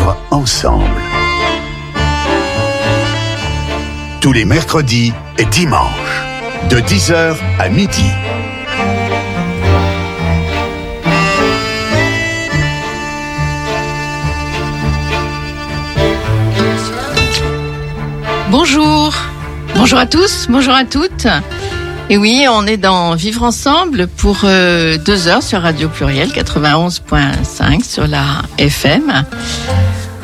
vivre ensemble. Tous les mercredis et dimanches, de 10h à midi. Bonjour, bonjour à tous, bonjour à toutes. Et oui, on est dans Vivre ensemble pour euh, deux heures sur Radio Pluriel 91.5 sur la FM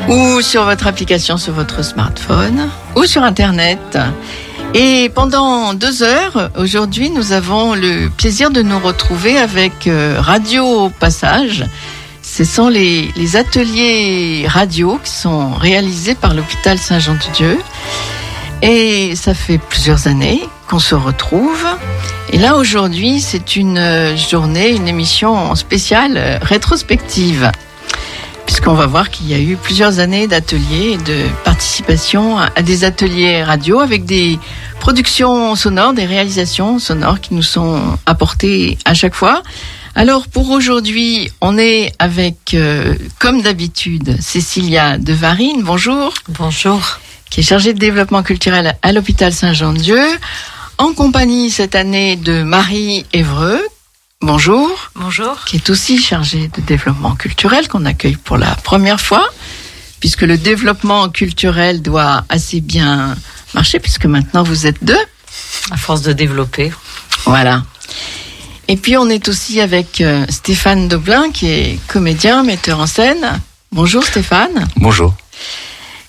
ou sur votre application sur votre smartphone ou sur Internet. Et pendant deux heures, aujourd'hui, nous avons le plaisir de nous retrouver avec euh, Radio Passage. Ce sont les, les ateliers radio qui sont réalisés par l'hôpital Saint-Jean-de-Dieu. Et ça fait plusieurs années qu'on se retrouve. Et là, aujourd'hui, c'est une euh, journée, une émission spéciale euh, rétrospective. Puisqu'on va voir qu'il y a eu plusieurs années d'ateliers et de participation à des ateliers radio avec des productions sonores, des réalisations sonores qui nous sont apportées à chaque fois. Alors pour aujourd'hui, on est avec, euh, comme d'habitude, Cécilia Devarine. Bonjour. Bonjour qui est chargée de développement culturel à l'hôpital Saint-Jean-Dieu, en compagnie cette année de Marie Évreux. Bonjour. Bonjour. Qui est aussi chargée de développement culturel, qu'on accueille pour la première fois, puisque le développement culturel doit assez bien marcher, puisque maintenant vous êtes deux. À force de développer. Voilà. Et puis on est aussi avec euh, Stéphane Doblin, qui est comédien, metteur en scène. Bonjour Stéphane. Bonjour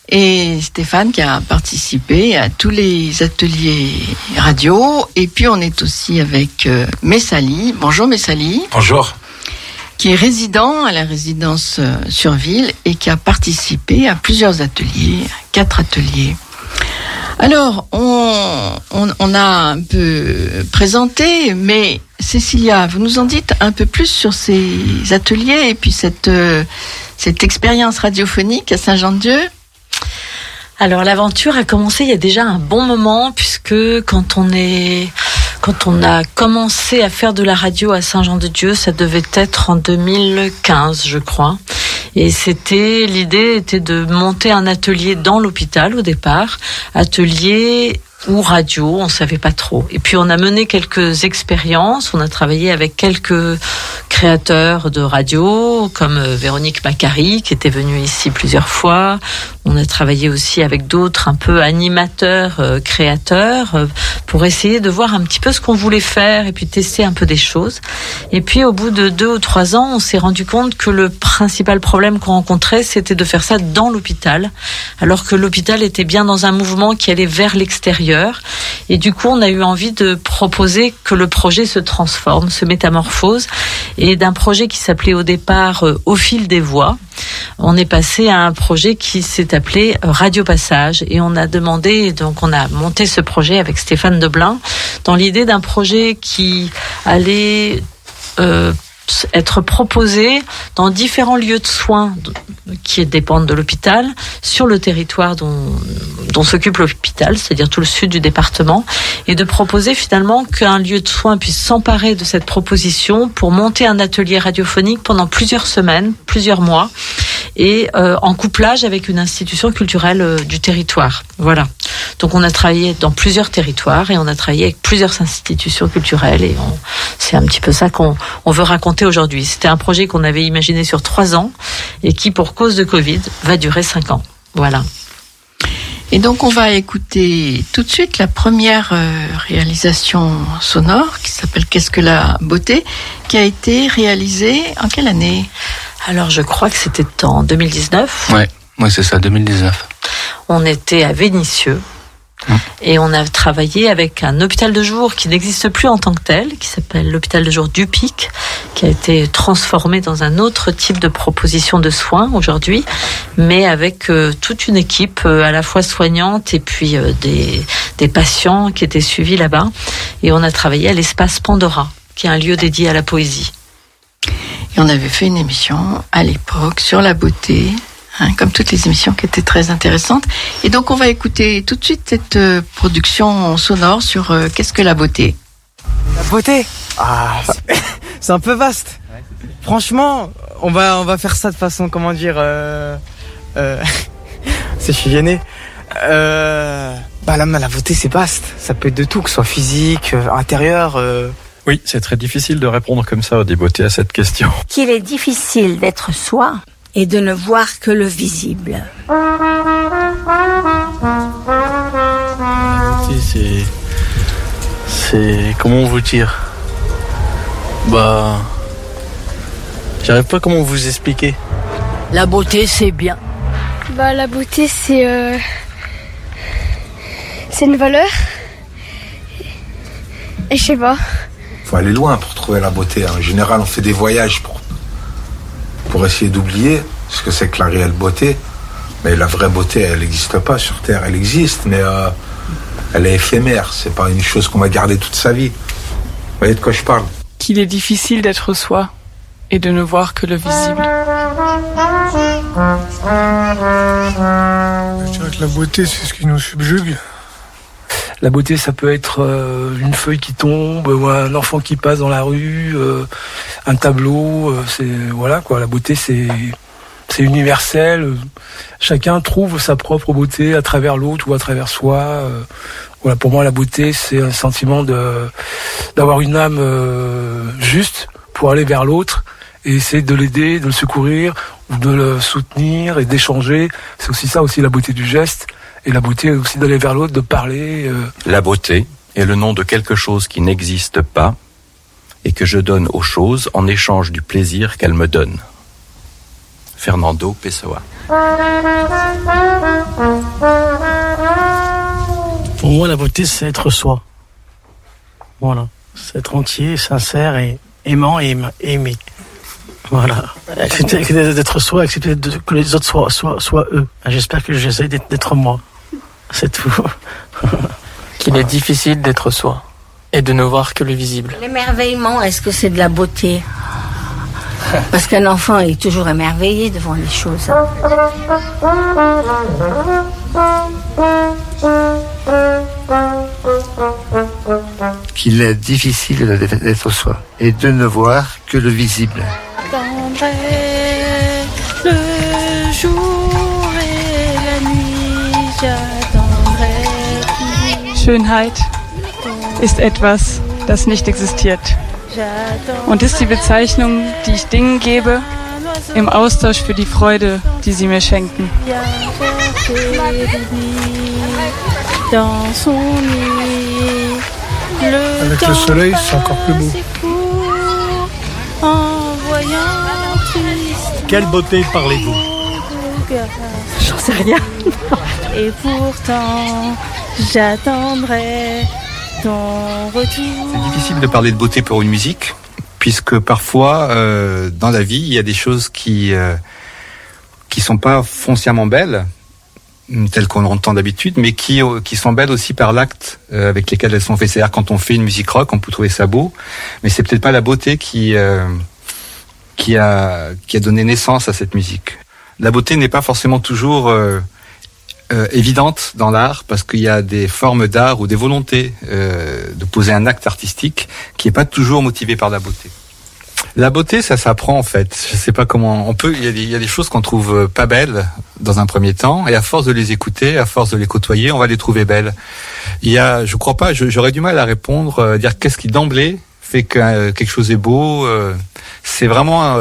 et Stéphane qui a participé à tous les ateliers radio. Et puis on est aussi avec euh, Messali. Bonjour Messali. Bonjour. Qui est résident à la résidence euh, sur ville et qui a participé à plusieurs ateliers, quatre ateliers. Alors, on, on, a un peu présenté, mais Cécilia, vous nous en dites un peu plus sur ces ateliers et puis cette, euh, cette expérience radiophonique à Saint-Jean-de-Dieu alors l'aventure a commencé il y a déjà un bon moment puisque quand on est quand on a commencé à faire de la radio à Saint-Jean-de-Dieu, ça devait être en 2015, je crois. Et c'était l'idée était de monter un atelier dans l'hôpital au départ, atelier ou radio, on savait pas trop. Et puis on a mené quelques expériences, on a travaillé avec quelques créateurs de radio comme euh, Véronique Macari qui était venue ici plusieurs fois. On a travaillé aussi avec d'autres un peu animateurs, euh, créateurs euh, pour essayer de voir un petit peu ce qu'on voulait faire et puis tester un peu des choses. Et puis au bout de deux ou trois ans, on s'est rendu compte que le principal problème qu'on rencontrait, c'était de faire ça dans l'hôpital, alors que l'hôpital était bien dans un mouvement qui allait vers l'extérieur et du coup, on a eu envie de proposer que le projet se transforme, se métamorphose. Et d'un projet qui s'appelait au départ euh, Au fil des voix, on est passé à un projet qui s'est appelé Radio Passage. Et on a demandé, donc on a monté ce projet avec Stéphane Deblin, dans l'idée d'un projet qui allait euh, être proposé dans différents lieux de soins qui dépendent de l'hôpital sur le territoire dont s'occupe l'hôpital, c'est-à-dire tout le sud du département, et de proposer finalement qu'un lieu de soins puisse s'emparer de cette proposition pour monter un atelier radiophonique pendant plusieurs semaines, plusieurs mois, et euh, en couplage avec une institution culturelle euh, du territoire. Voilà. Donc on a travaillé dans plusieurs territoires et on a travaillé avec plusieurs institutions culturelles et c'est un petit peu ça qu'on on veut raconter aujourd'hui. C'était un projet qu'on avait imaginé sur trois ans et qui, pour cause de Covid, va durer cinq ans. Voilà. Et donc on va écouter tout de suite la première euh, réalisation sonore qui s'appelle Qu'est-ce que la beauté qui a été réalisée en quelle année? Alors je crois que c'était en 2019. Ouais, ouais c'est ça, 2019. On était à Vénissieux et on a travaillé avec un hôpital de jour qui n'existe plus en tant que tel, qui s'appelle l'hôpital de jour du Pic, qui a été transformé dans un autre type de proposition de soins aujourd'hui, mais avec euh, toute une équipe euh, à la fois soignante et puis euh, des, des patients qui étaient suivis là-bas. Et on a travaillé à l'espace Pandora, qui est un lieu dédié à la poésie. Et on avait fait une émission à l'époque sur la beauté, Hein, comme toutes les émissions qui étaient très intéressantes. Et donc on va écouter tout de suite cette euh, production sonore sur euh, qu'est-ce que la beauté? La beauté? Ah, c'est un peu vaste. Franchement, on va on va faire ça de façon comment dire euh, Euh, c'est je suis gêné. Euh, bah la, la beauté c'est vaste. Ça peut être de tout, que ce soit physique, euh, intérieur. euh. Oui, c'est très difficile de répondre comme ça, des beautés, à cette question. qu'il est difficile d'être soi et de ne voir que le visible. C'est. C'est. Comment vous dire Bah. J'arrive pas comment vous expliquer. La beauté, c'est bien. Bah la beauté c'est euh, c'est une valeur. Et je sais pas. faut aller loin pour trouver la beauté. En général, on fait des voyages pour, essayer d'oublier ce que c'est que la réelle beauté. Mais la vraie beauté, elle n'existe pas sur Terre. Elle existe, mais euh, elle est éphémère. C'est pas une chose qu'on va garder toute sa vie. Vous voyez de quoi je parle? Qu'il est difficile d'être soi et de ne voir que le visible. Je dirais que la beauté, c'est ce qui nous subjugue. La beauté, ça peut être euh, une feuille qui tombe, ou un enfant qui passe dans la rue, euh, un tableau. euh, c'est voilà quoi. La beauté, c'est c'est universel. Chacun trouve sa propre beauté à travers l'autre ou à travers soi. voilà, pour moi, la beauté, c'est un sentiment de d'avoir une âme juste pour aller vers l'autre et essayer de l'aider, de le secourir ou de le soutenir et d'échanger. C'est aussi ça aussi la beauté du geste. Et la beauté aussi d'aller vers l'autre, de parler. euh, La beauté est le nom de quelque chose qui n'existe pas et que je donne aux choses en échange du plaisir qu'elles me donnent. Fernando Pessoa. Pour moi, la beauté, c'est être soi. Voilà. C'est être entier, sincère et aimant et aim- aimer. Voilà. Accepter d'être soi, accepter que les autres soient, soient, soient eux. J'espère que j'essaie d'être moi. C'est tout. Qu'il est difficile d'être soi et de ne voir que le visible. L'émerveillement, est-ce que c'est de la beauté Parce qu'un enfant est toujours émerveillé devant les choses. qu'il est difficile d'être soi et de ne voir que le visible. J'attendrai le jour Schönheit ist etwas, das nicht existiert und ist die Bezeichnung, die ich Dingen gebe, im Austausch für die Freude, die sie mir schenken. Avec le soleil, c'est encore plus beau. Quelle beauté parlez-vous J'en sais rien. Et pourtant, j'attendrai ton retour. difficile de parler de beauté pour une musique, puisque parfois, euh, dans la vie, il y a des choses qui euh, qui sont pas foncièrement belles, telles qu'on entend d'habitude, mais qui euh, qui sont belles aussi par l'acte euh, avec lesquels elles sont faites. C'est-à-dire quand on fait une musique rock, on peut trouver ça beau, mais c'est peut-être pas la beauté qui euh, qui a qui a donné naissance à cette musique. La beauté n'est pas forcément toujours euh, évidente dans l'art parce qu'il y a des formes d'art ou des volontés euh, de poser un acte artistique qui est pas toujours motivé par la beauté. La beauté, ça s'apprend en fait. Je sais pas comment. On peut. Il y a des, choses qu'on trouve euh, pas belles dans un premier temps, et à force de les écouter, à force de les côtoyer, on va les trouver belles. Il y a, je crois pas. J'aurais du mal à répondre, euh, dire qu'est-ce qui d'emblée fait que euh, quelque chose est beau. euh, c'est vraiment.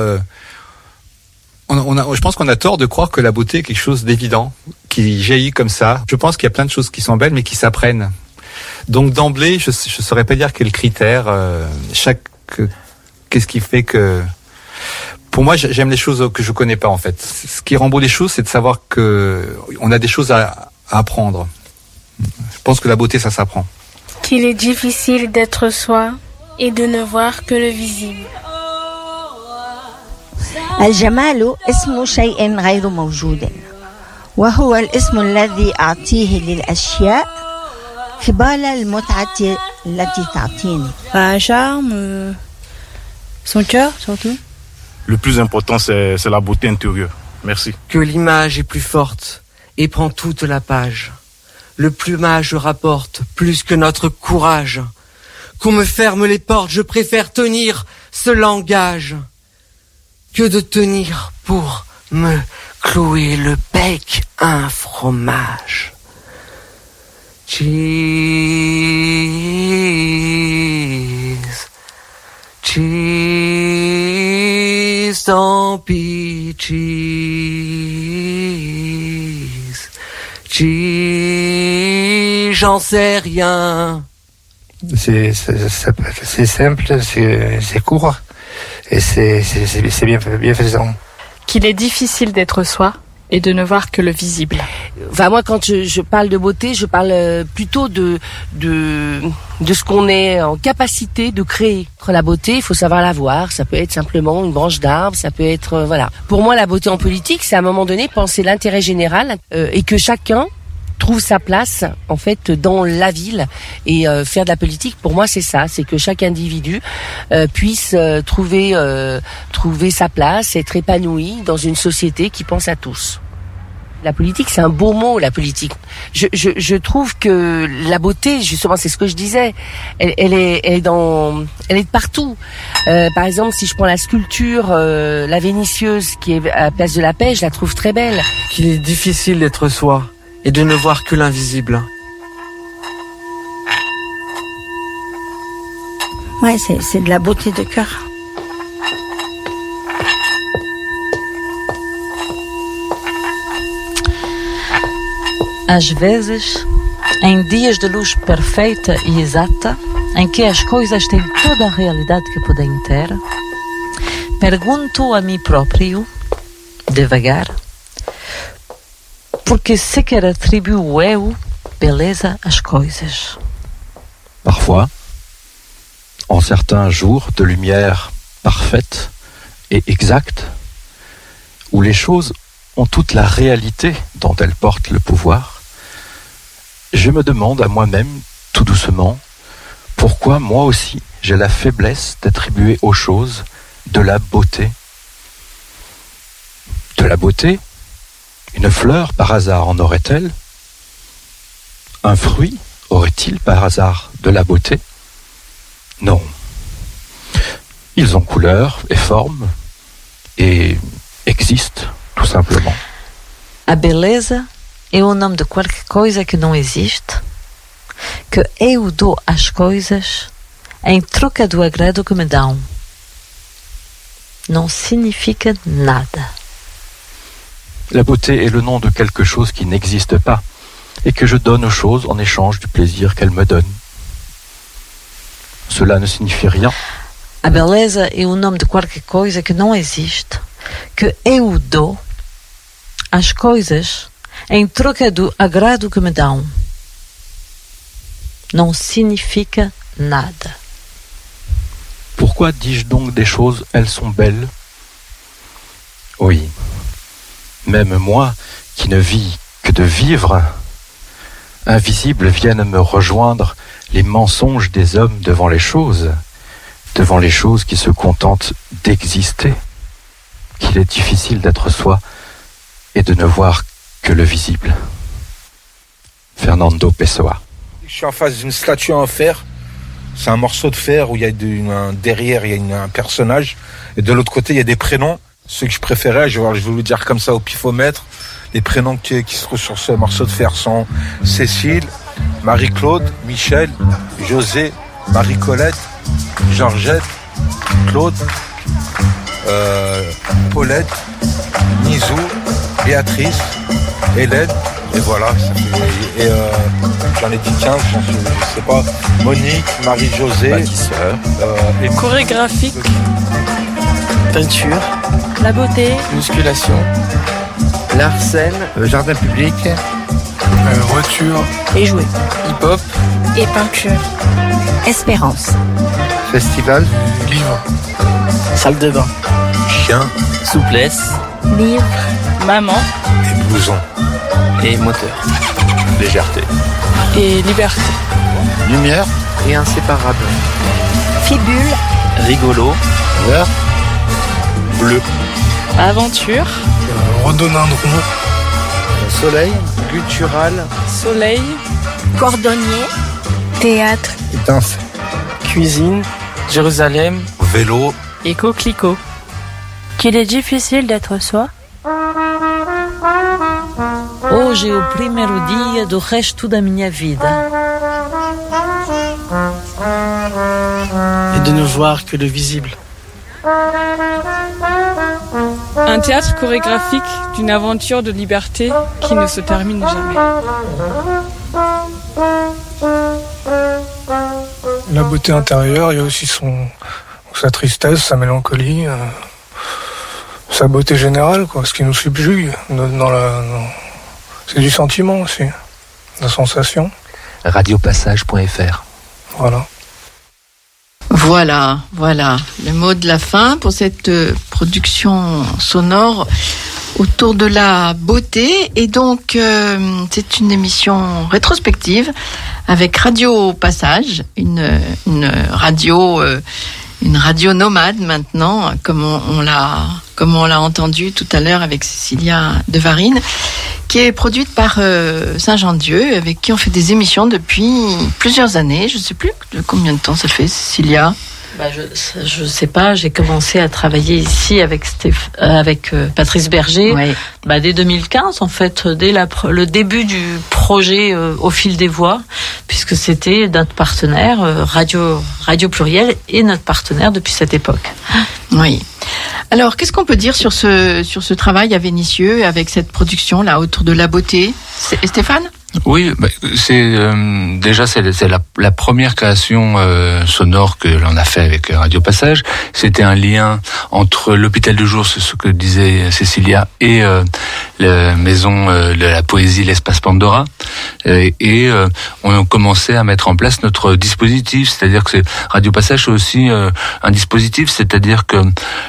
On, a, je pense qu'on a tort de croire que la beauté est quelque chose d'évident, qui jaillit comme ça. Je pense qu'il y a plein de choses qui sont belles, mais qui s'apprennent. Donc d'emblée, je ne saurais pas dire quel critère. euh, chaque qu'est-ce qui fait que pour moi j'ai- j'aime les choses que je connais pas en fait. Ce qui rend beau les choses, c'est de savoir que on a des choses à, à apprendre. Je pense que la beauté ça s'apprend. Qu'il est difficile d'être soi et de ne voir que le visible. الجمال اسم شيء غير موجود وهو الاسم الذي أعطيه للأشياء قبال المتعة التي تعطيني Un charme, euh, son cœur surtout. Le plus important, c'est c'est la beauté intérieure. Merci. Que l'image est plus forte et prend toute la page. Le plumage rapporte plus que notre courage. Qu'on me ferme les portes, je préfère tenir ce langage que de tenir pour me clouer le bec un fromage. Cheese, cheese, tant pis, cheese, cheese, j'en sais rien. C'est simple, c'est court et c'est c'est- c'est c'est bien bien faisant. Qu'il est difficile d'être soi et de ne voir que le visible. Enfin, moi, quand je, je parle de beauté, je parle euh, plutôt de, de, de ce qu'on est en capacité de créer. La beauté, il faut savoir la voir. Ça peut être simplement une branche d'arbre, ça peut être, euh, voilà. Pour moi, la beauté en politique, c'est à un moment donné penser l'intérêt général euh, et que chacun trouve sa place en fait dans la ville et euh, faire de la politique pour moi c'est ça c'est que chaque individu euh, puisse euh, trouver euh, trouver sa place être épanoui dans une société qui pense à tous la politique, c'est un beau mot, la politique. Je, je, je trouve que la beauté, justement, c'est ce que je disais. Elle, elle est, elle est dans, elle est de partout. Euh, par exemple, si je prends la sculpture, euh, la Vénitieuse, qui est à la place de la paix, je la trouve très belle. Qu'il est difficile d'être soi et de ne voir que l'invisible. Ouais, c'est de la beauté de cœur. Às vezes, em dias de luz perfeita e exata, em que as coisas têm toda a realidade que podem ter, pergunto a mim próprio, devagar, coisas. Parfois, en certains jours de lumière parfaite et exacte, où les choses ont toute la réalité dont elles portent le pouvoir, je me demande à moi-même, tout doucement, pourquoi moi aussi j'ai la faiblesse d'attribuer aux choses de la beauté. De la beauté Une fleur par hasard en aurait-elle? Un fruit aurait-il par hasard de la beauté? Non. Ils ont couleur et forme et existent, tout simplement. A beleza é o nome de qualquer coisa que não existe, que eu dou às coisas em troca do agrado que me dão. Não significa nada. La beauté est le nom de quelque chose qui n'existe pas et que je donne aux choses en échange du plaisir qu'elles me donnent. Cela ne signifie rien. A beleza é o nome de qualquer coisa que não existe, que eu dou às coisas em troca do agrado que me dão. Não significa nada. Pourquoi dis-je donc des choses, elles sont belles? Oui. Même moi, qui ne vis que de vivre, invisibles viennent me rejoindre les mensonges des hommes devant les choses, devant les choses qui se contentent d'exister, qu'il est difficile d'être soi et de ne voir que le visible. Fernando Pessoa. Je suis en face d'une statue en fer. C'est un morceau de fer où il y a derrière il y a un personnage et de l'autre côté il y a des prénoms. Ceux que je préférais, je vais, je vais vous le dire comme ça au pifomètre. Les prénoms qui, qui se trouvent sur ce morceau de fer sont Cécile, Marie-Claude, Michel, José, Marie-Colette, Georgette, Claude, euh, Paulette, Nizou, Béatrice, Hélène, et voilà. et euh, j'en ai dit 15, j'en suis- je sais pas. Monique, Marie-Josée. euh, et Chorégraphique. Peinture, La beauté. musculation, L'arsène, euh, jardin public, voiture, Et jouer. hip-hop, Et peinture. Espérance. festival, livre, salle de bain, chien souplesse Livre. Maman. et blouson. et moteur. Légèreté. Et liberté. lumière, Et inséparable. Fibule. Rigolo, vert, Bleu. Aventure. euh, rhododendron, soleil, Guttural. Soleil. Cordonnier. Théâtre. cuisine, Jérusalem, Vélo, Et coquelicot. Qu'il est difficile d'être soi Hoje é o primeiro dia do resto da minha vida. Et de ne voir que le visible. Un théâtre chorégraphique d'une aventure de liberté qui ne se termine jamais. La beauté intérieure, il y a aussi son, sa tristesse, sa mélancolie, euh, sa beauté générale, quoi, ce qui nous subjugue. Dans, dans la, dans- C'est du sentiment aussi, la sensation. Radiopassage.fr. Voilà. Voilà, voilà, le mot de la fin pour cette euh, production sonore autour de la beauté. Et donc, euh, c'est une émission rétrospective avec Radio Passage, une, une radio, euh, une radio nomade maintenant, comme on, l'a, comme on l'a entendu tout à l'heure avec Cécilia de Varine, qui est produite par euh, Saint-Jean-Dieu, avec qui on fait des émissions depuis plusieurs années. Je ne sais plus de combien de temps ça fait, Cécilia. Bah, je, je sais pas, j'ai commencé à travailler ici avec Stéph- euh, avec euh, Patrice Berger bah, dès 2015 en fait, dès la, pre- le début du projet euh, au fil des voix, puisque c'était notre partenaire euh, Radio Radio Pluriel et notre partenaire depuis cette époque. Oui. Alors, qu'est-ce qu'on peut dire sur ce, sur ce travail à Vénissieux avec cette production là autour de la beauté? Stéphane? Oui, bah, c'est euh, déjà c'est la, la première création euh, sonore que l'on a fait avec Radio Passage. C'était un lien entre l'hôpital de jour, c'est ce que disait Cécilia, et euh, la maison euh, de la poésie, l'espace Pandora. Euh, et euh, on a commencé à mettre en place notre dispositif, c'est-à-dire que Radio Passage c'est aussi un dispositif, c'est-à-dire que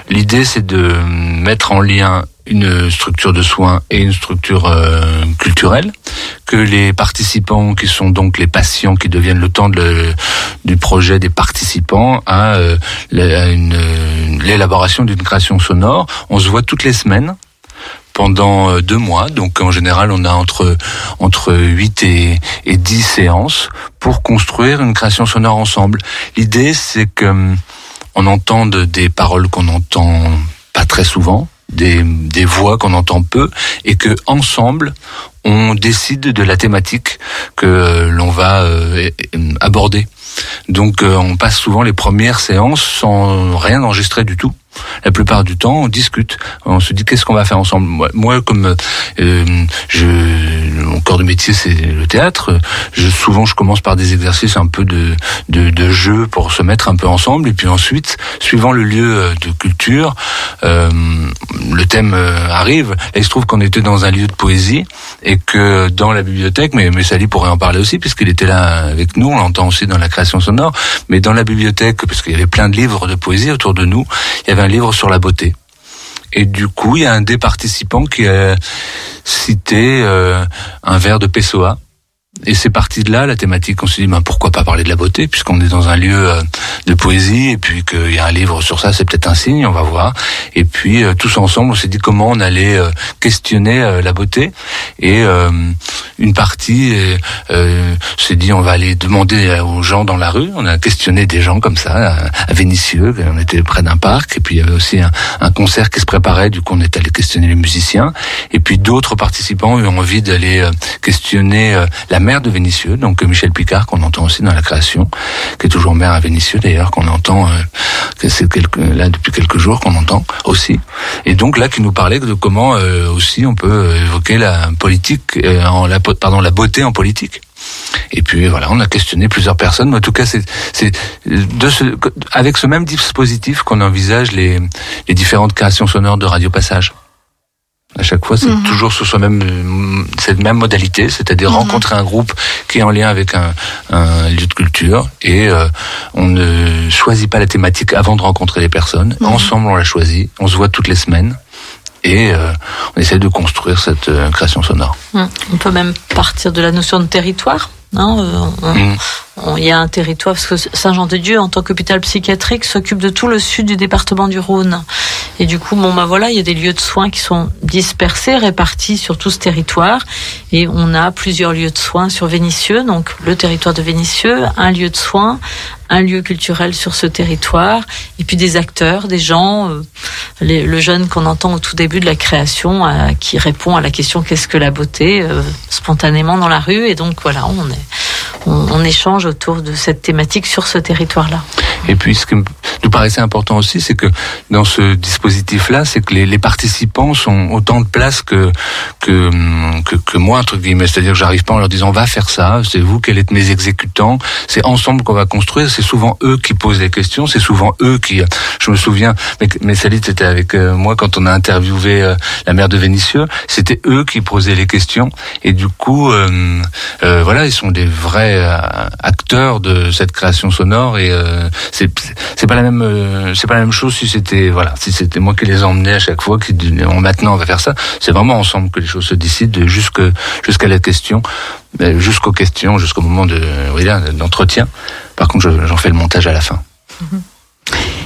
l'idée c'est de mettre en lien une structure de soins et une structure euh, culturelle, que les participants, qui sont donc les patients, qui deviennent le temps de du projet des participants, à euh, euh, l'élaboration d'une création sonore. On se voit toutes les semaines pendant euh, deux mois. Donc en général, on a entre entre 8 et, et 10 séances pour construire une création sonore ensemble. L'idée, c'est que hum, on entende des paroles qu'on entend pas très souvent, des, des voix qu'on entend peu, et que ensemble, on décide de la thématique que l'on va euh, aborder. Donc euh, on passe souvent les premières séances sans rien enregistrer du tout. La plupart du temps, on discute. On se dit qu'est-ce qu'on va faire ensemble? Moi, comme euh, je, mon corps de métier, c'est le théâtre. Je, souvent, je commence par des exercices un peu de, de, de jeu pour se mettre un peu ensemble. Et puis ensuite, suivant le lieu euh, de culture, euh, le thème euh, arrive. Là, il se trouve qu'on était dans un lieu de poésie et que dans la bibliothèque, mais, mais Sally pourrait en parler aussi puisqu'il était là avec nous. On l'entend aussi dans la création sonore. Mais dans la bibliothèque, parce qu'il y avait plein de livres de poésie autour de nous, il y avait un livre sur la beauté. Et du coup, il y a un des participants qui a cité euh, un vers de Pessoa. Et c'est parti de là, la thématique. On s'est dit, ben, pourquoi pas parler de la beauté, puisqu'on est dans un lieu euh, de poésie, et puis qu'il y a un livre sur ça, c'est peut-être un signe, on va voir. Et puis, euh, tous ensemble, on s'est dit comment on allait euh, questionner la beauté. Et euh, une partie euh, s'est dit, on va aller demander aux gens dans la rue. On a questionné des gens comme ça, à, Vénissieux, on était près d'un parc, et puis il y avait aussi un, un concert qui se préparait, du coup on est allé questionner les musiciens. Et puis d'autres participants ont eu envie d'aller questionner la mère de Vénissieux, donc euh, Michel Picard, qu'on entend aussi dans la création, qui est toujours maire à Vénissieux d'ailleurs, qu'on entend, euh, c'est là depuis quelques jours qu'on entend aussi. Et donc là qui nous parlait de comment euh, aussi on peut euh, évoquer la politique, euh, en la, pardon, la beauté en politique. Et puis voilà, on a questionné plusieurs personnes, mais en tout cas, c'est c'est de ce, avec ce même dispositif qu'on envisage les, les différentes créations sonores de Radio Passage. À chaque fois, c'est Mhm. toujours sur ce même, euh, cette même modalité, c'est-à-dire Mhm. rencontrer un groupe qui est en lien avec un, un lieu de culture et euh, on ne choisit pas la thématique avant de rencontrer les personnes. Mhm. Ensemble, on la choisit. On se voit toutes les semaines et euh, on essaie de construire cette euh, création sonore. On peut même partir de la notion de territoire. Hein, euh, on- Mm. Il y a un territoire, parce que Saint-Jean-de-Dieu, en tant qu'hôpital psychiatrique, s'occupe de tout le sud du département du Rhône. Et du coup, bon, bah voilà, il y a des lieux de soins qui sont dispersés, répartis sur tout ce territoire. Et on a plusieurs lieux de soins sur Vénissieux, donc le territoire de Vénissieux, un lieu de soins, un lieu culturel sur ce territoire, et puis des acteurs, des gens, euh, les- le jeune qu'on entend au tout début de la création, euh, qui répond à la question qu'est-ce que la beauté, euh, spontanément dans la rue. Et donc voilà, on est, on, on échange autour de cette thématique sur ce territoire-là. Et puis, ce qui nous paraissait important aussi, c'est que dans ce dispositif-là, c'est que les, participants sont autant de place que, que, que, que moi, entre guillemets. C'est-à-dire que j'arrive pas en leur disant, va faire ça, c'est vous qui êtes mes exécutants, c'est ensemble qu'on va construire, c'est souvent eux qui posent les questions, c'est souvent eux qui, je me souviens, mais, Salit était avec euh, moi quand on a interviewé euh, la mère de Vénissieux, c'était eux qui posaient les questions, et du coup, euh, voilà, ils sont des vrais euh, acteurs de cette création sonore, et euh, c'est pas la même euh, c'est pas la même chose si c'était voilà si c'était moi qui les emmenais à chaque fois qui maintenant on va faire ça. C'est vraiment ensemble que les choses se décident jusque jusqu'à la question jusqu'aux questions jusqu'au moment de oui, là, d'entretien. Par contre je- j'en fais le montage à la fin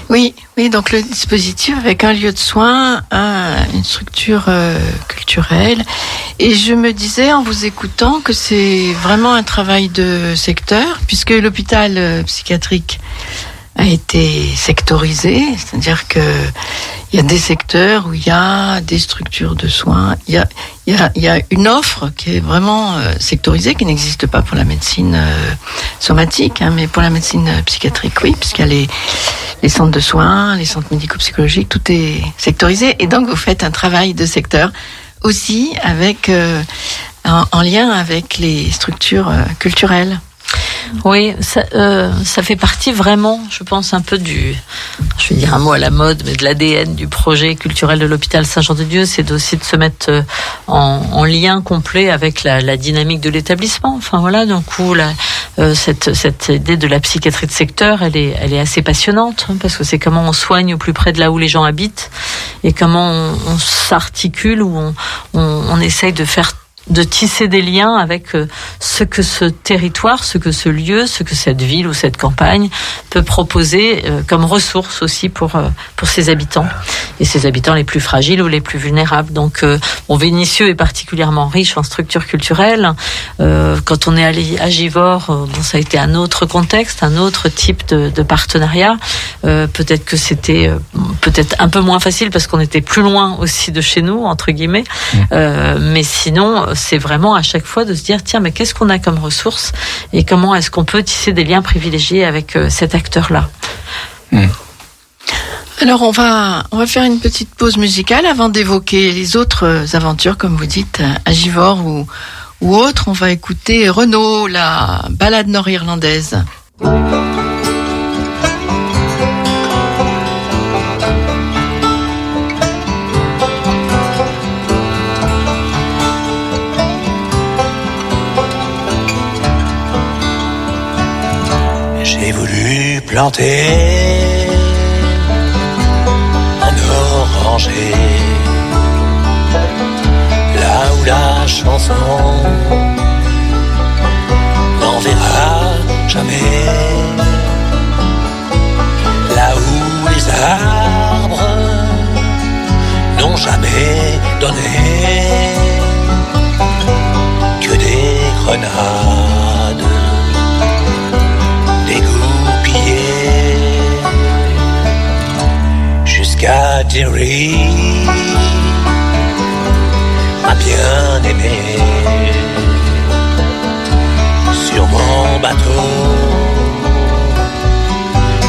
Oui, oui, donc le dispositif avec un lieu de soins, un- une structure euh, culturelle. Et je me disais en vous écoutant que c'est vraiment un travail de secteur, puisque l'hôpital euh, psychiatrique a été sectorisé, c'est-à-dire que il y a des secteurs où il y a des structures de soins, il y a, y a, y a une offre qui est vraiment euh, sectorisée, qui n'existe pas pour la médecine euh, somatique, hein, mais pour la médecine euh, psychiatrique, oui, puisqu'il y a les, les centres de soins, les centres médico-psychologiques, tout est sectorisé. Et donc, vous faites un travail de secteur aussi avec, euh, en, en lien avec les structures culturelles. Oui, ça, euh, ça fait partie vraiment, je pense, un peu du, je vais dire un mot à la mode, mais de l'ADN du projet culturel de l'hôpital Saint-Jean-de-Dieu, c'est aussi de se mettre euh, en, en lien complet avec la, dynamique de l'établissement. Enfin voilà, donc où euh, cette, cette idée de la psychiatrie de secteur, elle est, assez passionnante, hein, parce que c'est comment on soigne au plus près de là où les gens habitent, et comment on, s'articule, on, on, on essaye de faire de tisser des liens avec euh, ce que ce territoire, ce que ce lieu, ce que cette ville ou cette campagne peut proposer euh, comme ressources aussi pour euh, pour ses habitants et ses habitants les plus fragiles ou les plus vulnérables. Donc, bon, Vénissieux est particulièrement riche en structures culturelles. Quand on est allé à Givors, euh, bon, ça a été un autre contexte, un autre type de, de partenariat. Peut-être que c'était peut-être un peu moins facile parce qu'on était plus loin aussi de chez nous entre guillemets. Euh, mais sinon, c'est vraiment à chaque fois de se dire tiens, mais qu'est-ce qu'on a comme ressources et comment est-ce qu'on peut tisser des liens privilégiés avec euh, cet acteur-là? Alors on va on va faire une petite pause musicale avant d'évoquer les autres euh, aventures, comme vous dites, à Givors ou ou autres. On va écouter Renaud, la balade nord-irlandaise. Planter un oranger là où la chanson n'enverra jamais, là où les arbres n'ont jamais donné que des grenades Derry, ma bien-aimée, sur mon bateau,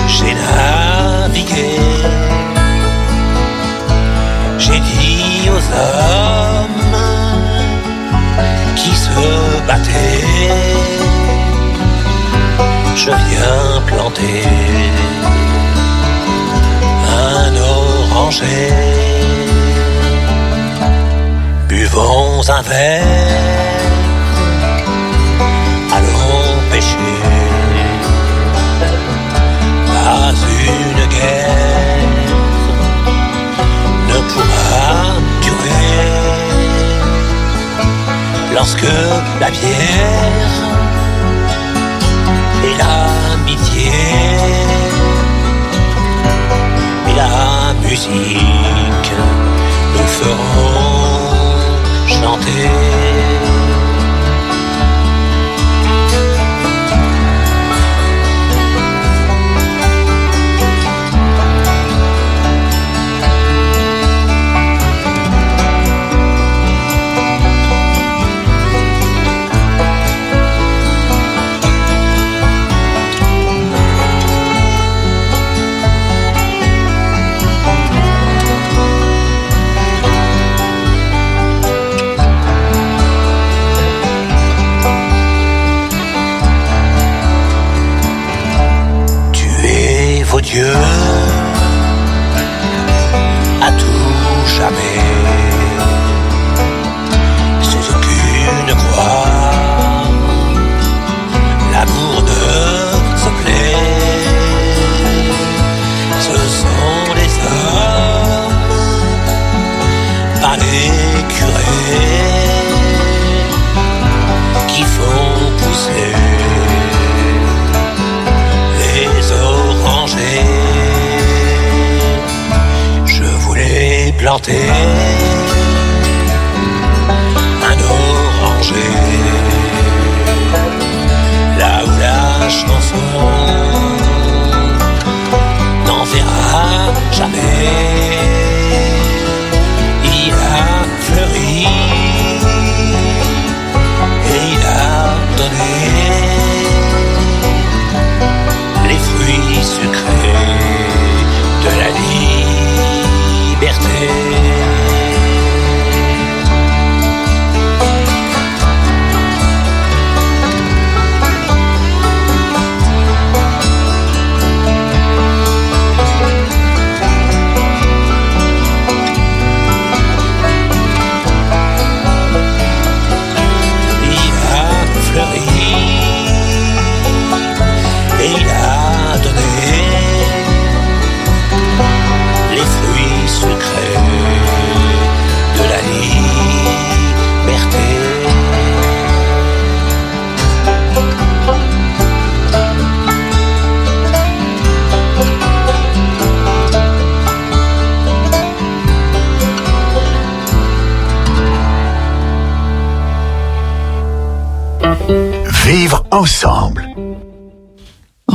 j'ai navigué, j'ai dit aux hommes qui se battaient je viens planter un oranger. Buvons un verre, allons pêcher. Pas une guerre ne pourra durer lorsque la bière et l'amitié la musique nous feront chanter. Dieux à tout jamais.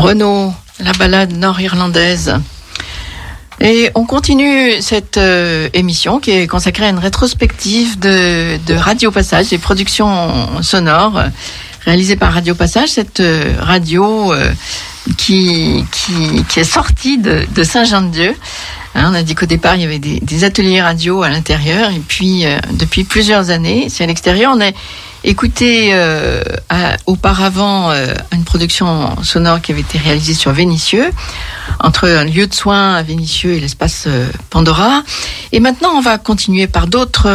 Renaud, la balade nord-irlandaise. Et on continue cette euh, émission qui est consacrée à une rétrospective de, Radio Passage, des productions sonores euh, réalisées par Radio Passage, cette euh, radio qui, qui, est sortie de, de Saint-Jean-de-Dieu. Hein, on a dit qu'au départ, il y avait des, des ateliers radio à l'intérieur, et puis depuis plusieurs années, c'est à l'extérieur. On a écouté euh, auparavant euh, une production sonore qui avait été réalisée sur Vénissieux, entre un lieu de soins à Vénissieux et l'espace euh, Pandora. Et maintenant, on va continuer par d'autres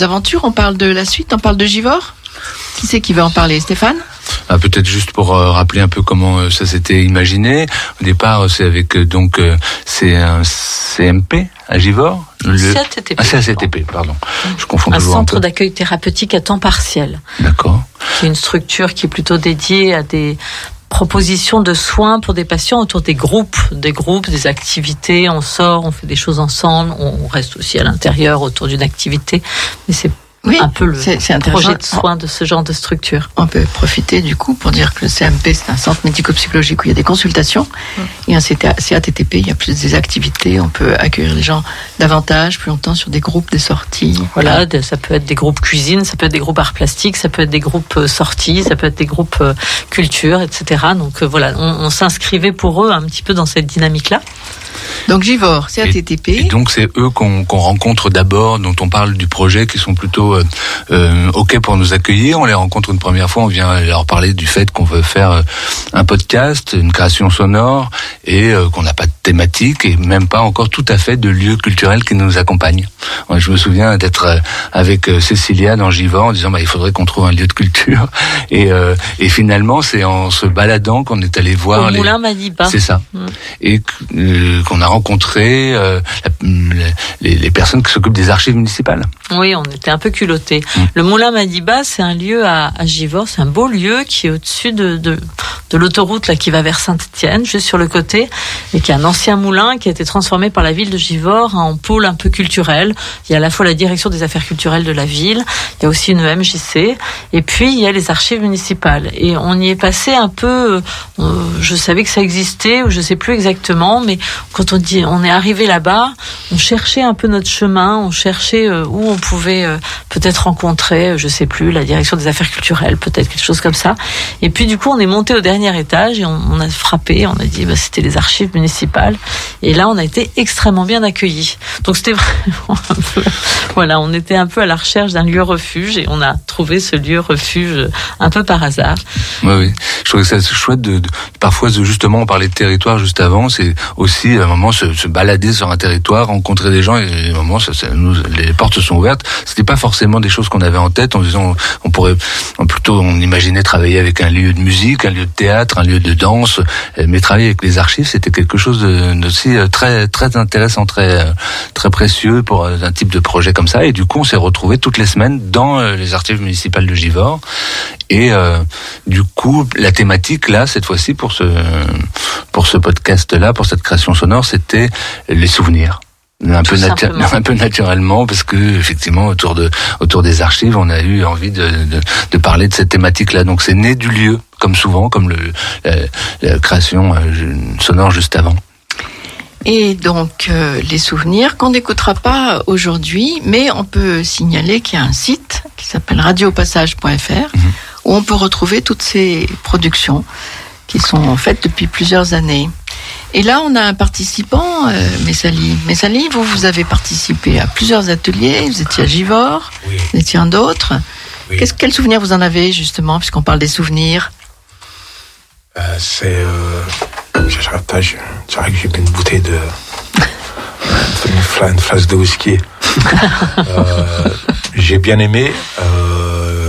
aventures. On parle de la suite, on parle de Givor? Qui c'est qui veut en parler? Stéphane? Ah, Peut-être juste pour euh, rappeler un peu comment euh, ça s'était imaginé. Au départ, euh, c'est avec euh, donc c'est un CMP à Givors. CATTP, Ah, CATTP, pardon. Je confonds Un toujours un centre peu. d'accueil thérapeutique à temps partiel. D'accord. qui est une structure qui est plutôt dédiée à des propositions de soins pour des patients autour des groupes, des groupes, des activités. On sort, on fait des choses ensemble, on reste aussi à l'intérieur autour d'une activité. Mais c'est Oui, un peu le projet de soins de ce genre de structure. On peut profiter du coup pour dire que le CMP, c'est un centre médico-psychologique où il y a des consultations. Et un CTA CATTP, il y a plus des activités. On peut accueillir les gens davantage, plus longtemps sur des groupes, des sorties. Voilà, ça peut être des groupes cuisine, ça peut être des groupes arts plastiques, ça peut être des groupes euh, sorties, ça peut être des groupes euh, culture, etc. Donc euh, voilà, on, on s'inscrivait pour eux un petit peu dans cette dynamique-là. Donc Givor, CATTP. Et donc c'est eux qu'on rencontre d'abord, dont on parle du projet, qui sont plutôt euh, euh, ok pour nous accueillir. On les rencontre une première fois, on vient leur parler du fait qu'on veut faire euh, un podcast, une création sonore, et euh, qu'on n'a pas de thématique et même pas encore tout à fait de lieu culturel qui nous accompagne. Moi, je me souviens d'être avec Cécilia dans Givor en disant bah, il faudrait qu'on trouve un lieu de culture. Et, euh, et finalement, c'est en se baladant qu'on est allé voir Au les. Moulin. C'est ça Mm. et que- euh, qu'on a rencontré euh, la- les, les personnes qui s'occupent des archives municipales. Oui, on était un peu culottés. Le Moulin Madiba, c'est un lieu à, à Givors, c'est un beau lieu qui est au-dessus de, de, de l'autoroute là qui va vers Saint-Étienne, juste sur le côté, et qui est un ancien moulin qui a été transformé par la ville de Givors en pôle un peu culturel. Il y a à la fois la direction des affaires culturelles de la ville, il y a aussi une MJC, et puis il y a les archives municipales. Et on y est passé un peu, euh, je savais que ça existait, ou je sais plus exactement, mais quand on dit, on est arrivé là-bas, on cherchait un peu notre chemin, on cherchait euh, où on pouvait euh, peut-être rencontrer, euh, je sais plus, la direction des affaires culturelles, peut-être quelque chose comme ça. Et puis du coup, on est monté au dernier étage et on, a frappé, on a dit, bah, c'était les archives municipales. Et là, on a été extrêmement bien accueillis. Donc c'était vraiment un peu, voilà, on était un peu à la recherche d'un lieu refuge et on a trouvé ce lieu refuge un peu par hasard. Oui, oui. Je trouve que c'est chouette de, parfois justement on parlait de territoire juste avant, c'est aussi à un moment se, balader sur un territoire, rencontrer des gens et à un moment les portes sont ouvertes. C'était pas forcément des choses qu'on avait en tête en disant on pourrait plutôt on imaginait travailler avec un lieu de musique, un lieu de théâtre, un lieu de danse, euh, mais travailler avec les archives c'était quelque chose d'aussi euh, très très intéressant, très euh, très précieux pour un type de projet comme ça. Et du coup on s'est retrouvés toutes les semaines dans les archives municipales de Givors et euh, du coup, la thématique là, cette fois-ci pour ce pour ce podcast-là, pour cette création sonore, c'était les souvenirs. Un peu, un naturellement parce que effectivement autour de autour des archives on a eu envie de, de, de parler de cette thématique là donc c'est né du lieu comme souvent comme le la, la création euh, sonore juste avant. Et donc, euh, les souvenirs qu'on n'écoutera pas aujourd'hui, mais on peut signaler qu'il y a un site qui s'appelle radiopassage.fr où on peut retrouver toutes ces productions qui sont faites depuis plusieurs années. Et là, on a un participant, euh, Messali. Messali, vous, vous avez participé à plusieurs ateliers, vous étiez à Givors, vous étiez en d'autres. Qu'est-ce, quel souvenir vous en avez, justement, puisqu'on parle des souvenirs? Euh, c'est. Euh, je dirais que j'ai bu une bouteille de. une flasque de whisky. Euh, j'ai bien aimé. Euh,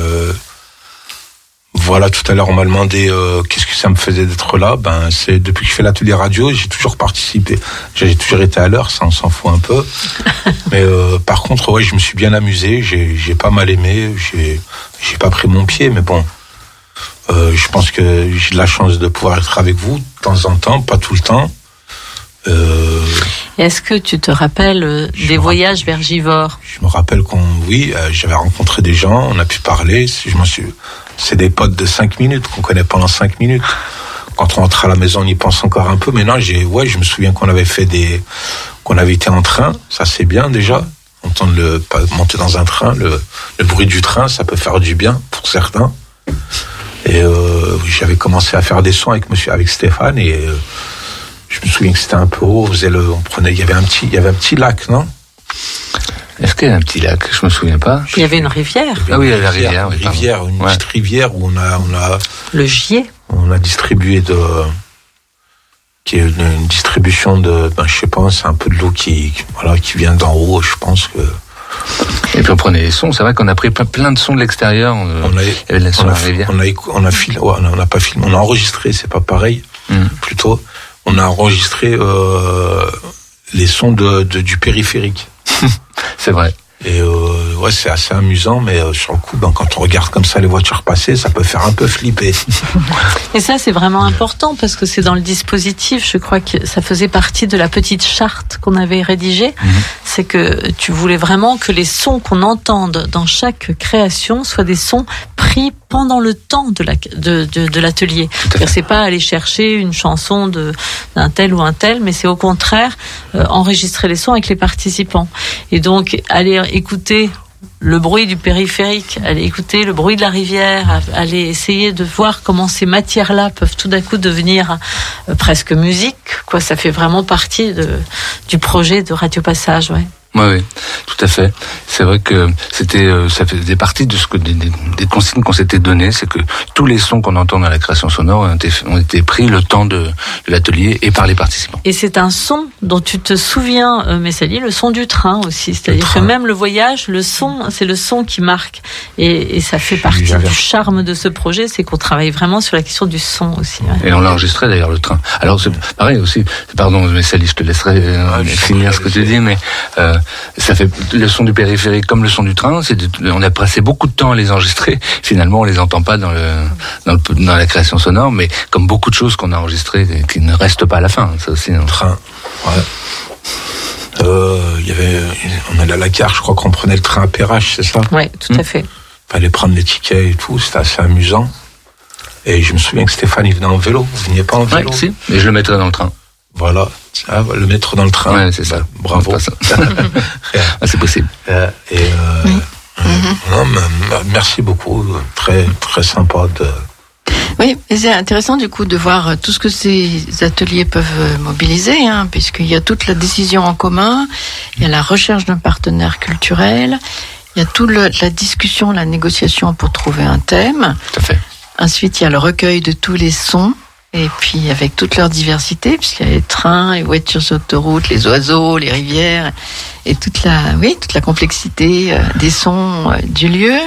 voilà, tout à l'heure, on m'a demandé euh, qu'est-ce que ça me faisait d'être là? Ben, c'est depuis que je fais l'atelier radio, j'ai toujours participé. J'ai toujours été à l'heure, ça on s'en fout un peu. Mais euh, par contre, ouais, je me suis bien amusé. J'ai j'ai pas mal aimé. J'ai j'ai pas pris mon pied, mais bon. Euh, je pense que j'ai de la chance de pouvoir être avec vous de temps en temps, pas tout le temps. Euh, Est-ce que tu te rappelles des voyages vers Givors? Je me rappelle qu'on, oui, euh, j'avais rencontré des gens, on a pu parler. Je m'en suis, c'est des potes de 5 minutes qu'on connaît pendant 5 minutes. Quand on rentre à la maison, on y pense encore un peu. Mais non, j'ai, ouais, je me souviens qu'on avait fait des, qu'on avait été en train. Ça, c'est bien déjà. Entendre le, monter dans un train, le, le bruit du train, ça peut faire du bien pour certains. Et euh, j'avais commencé à faire des sons avec monsieur, avec Stéphane et euh, je me souviens que c'était un peu haut. On faisait le, on prenait, il y avait un petit, il y avait un petit lac, non? Est-ce qu'il y a un petit lac Je me souviens pas. Il y avait une rivière, Ah oui, il y a la rivière. Une oui, rivière, une petite rivière où on a, on a, le Gier. on a distribué de, qui est une, une distribution de, ben, je sais pas, c'est un peu de l'eau qui, qui- voilà, qui vient d'en haut. Je pense que Et puis on prenait les sons. C'est vrai qu'on a pris plein, de sons de l'extérieur. on a, il y avait de la on a, on a, pas filmé, on a enregistré, c'est pas pareil, Mm. plutôt. On a enregistré euh, les sons de, de- du périphérique. C'est vrai. Et euh, ouais, c'est assez amusant, mais euh, sur le coup, ben, quand on regarde comme ça les voitures passer, ça peut faire un peu flipper. Et ça, c'est vraiment important parce que c'est dans le dispositif. Je crois que ça faisait partie de la petite charte qu'on avait rédigée. C'est que tu voulais vraiment que les sons qu'on entende dans chaque création soient des sons pris pendant le temps de la de, de, de l'atelier. C'est pas aller chercher une chanson de d'un tel ou un tel, mais c'est au contraire euh, enregistrer les sons avec les participants. Et donc aller écouter le bruit du périphérique, aller écouter le bruit de la rivière, aller essayer de voir comment ces matières-là peuvent tout d'un coup devenir euh, presque musique. Quoi, ça fait vraiment partie de, du projet de Radio Passage, ouais. Oui, oui, tout à fait. C'est vrai que c'était, euh, ça faisait partie de ce que des, des- des consignes qu'on s'était données, c'est que tous les sons qu'on entend dans la création sonore ont été, ont été pris le temps de, de l'atelier et par les participants. Et c'est un son dont tu te souviens, euh, Messali, le son du train aussi. C'est-à-dire que même le voyage, le son, c'est le son qui marque. Et, et ça fait partie du charme de ce projet, c'est qu'on travaille vraiment sur la question du son aussi. ouais. Et on l'a enregistré d'ailleurs le train. Alors c'est pareil aussi. Pardon, mais Sally, je te laisserai euh, finir ce que tu dis, mais euh, ça fait le son du périphérique comme le son du train. C'est on a passé beaucoup de temps à les enregistrer. Finalement, on les entend pas dans, le, dans, le- dans la création sonore, mais comme beaucoup de choses qu'on a enregistrées qui ne restent pas à la fin. Ça aussi. hein. Train. Ouais. Euh, il y avait, on allait à la gare, je crois qu'on prenait le train à Perrache, c'est ça? Oui, tout à fait. Fallait prendre les tickets et tout, c'était assez amusant. Et je me souviens que Stéphane, il venait en vélo. Vous veniez pas en vélo? si. Et je le mettrai dans le train. Voilà. Ah, le mettre dans le train. Ouais, c'est ça. Bah, bravo. C'est pas ça. Ah, c'est possible. Euh, et euh, euh, non, mais, euh, merci beaucoup. Très très sympa de. Oui, et c'est intéressant du coup de voir tout ce que ces ateliers peuvent mobiliser, hein, puisqu'il y a toute la décision en commun, il y a la recherche d'un partenaire culturel, il y a toute la discussion, la négociation pour trouver un thème. Tout à fait. Ensuite, il y a le recueil de tous les sons. Et puis avec toute leur diversité, puisqu'il y a les trains, les voitures sur autoroute, les oiseaux, les rivières, et toute la, oui, toute la complexité euh, des sons euh, du lieu.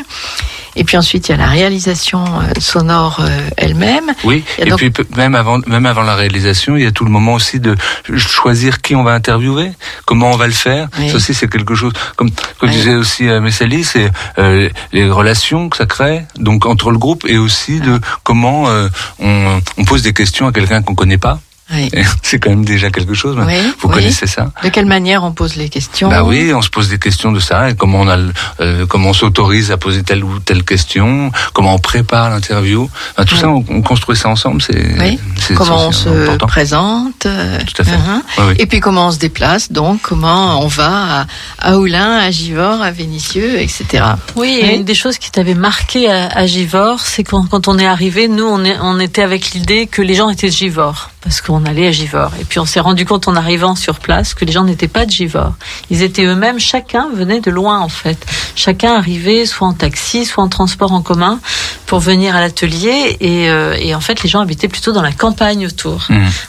Et puis ensuite, il y a la réalisation euh, sonore euh, elle-même. Oui, et donc- puis même avant, même avant la réalisation, il y a tout le moment aussi de choisir qui on va interviewer, comment on va le faire. Oui. Ça aussi, c'est quelque chose, comme, comme disait aussi euh, Messali, c'est euh, les relations que ça crée, donc entre le groupe, et aussi de comment euh, on, on pose des questions à quelqu'un qu'on connaît pas. Oui. C'est quand même déjà quelque chose. Oui, Vous oui. connaissez ça De quelle manière on pose les questions Bah oui, on se pose des questions de ça, et comment on a, euh, comment on s'autorise à poser telle ou telle question, comment on prépare l'interview. Enfin, tout ça, on, on construit ça ensemble. C'est Oui. c'est- Comment on se important. présente. euh, Tout à fait. hein. Oui, oui. Et puis comment on se déplace, donc comment on va à, à Oulin, à Givors, à Vénissieux, etc. Oui, et une des choses qui t'avait marqué à, à Givors, c'est quand, quand on est arrivé, nous, on, est, on était avec l'idée que les gens étaient de Givors, parce qu'on allait à Givors. Et puis on s'est rendu compte en arrivant sur place que les gens n'étaient pas de Givors. Ils étaient eux-mêmes, chacun venait de loin en fait. Chacun arrivait soit en taxi, soit en transport en commun pour venir à l'atelier. Et, euh, et en fait, les gens habitaient plutôt dans la campagne autour,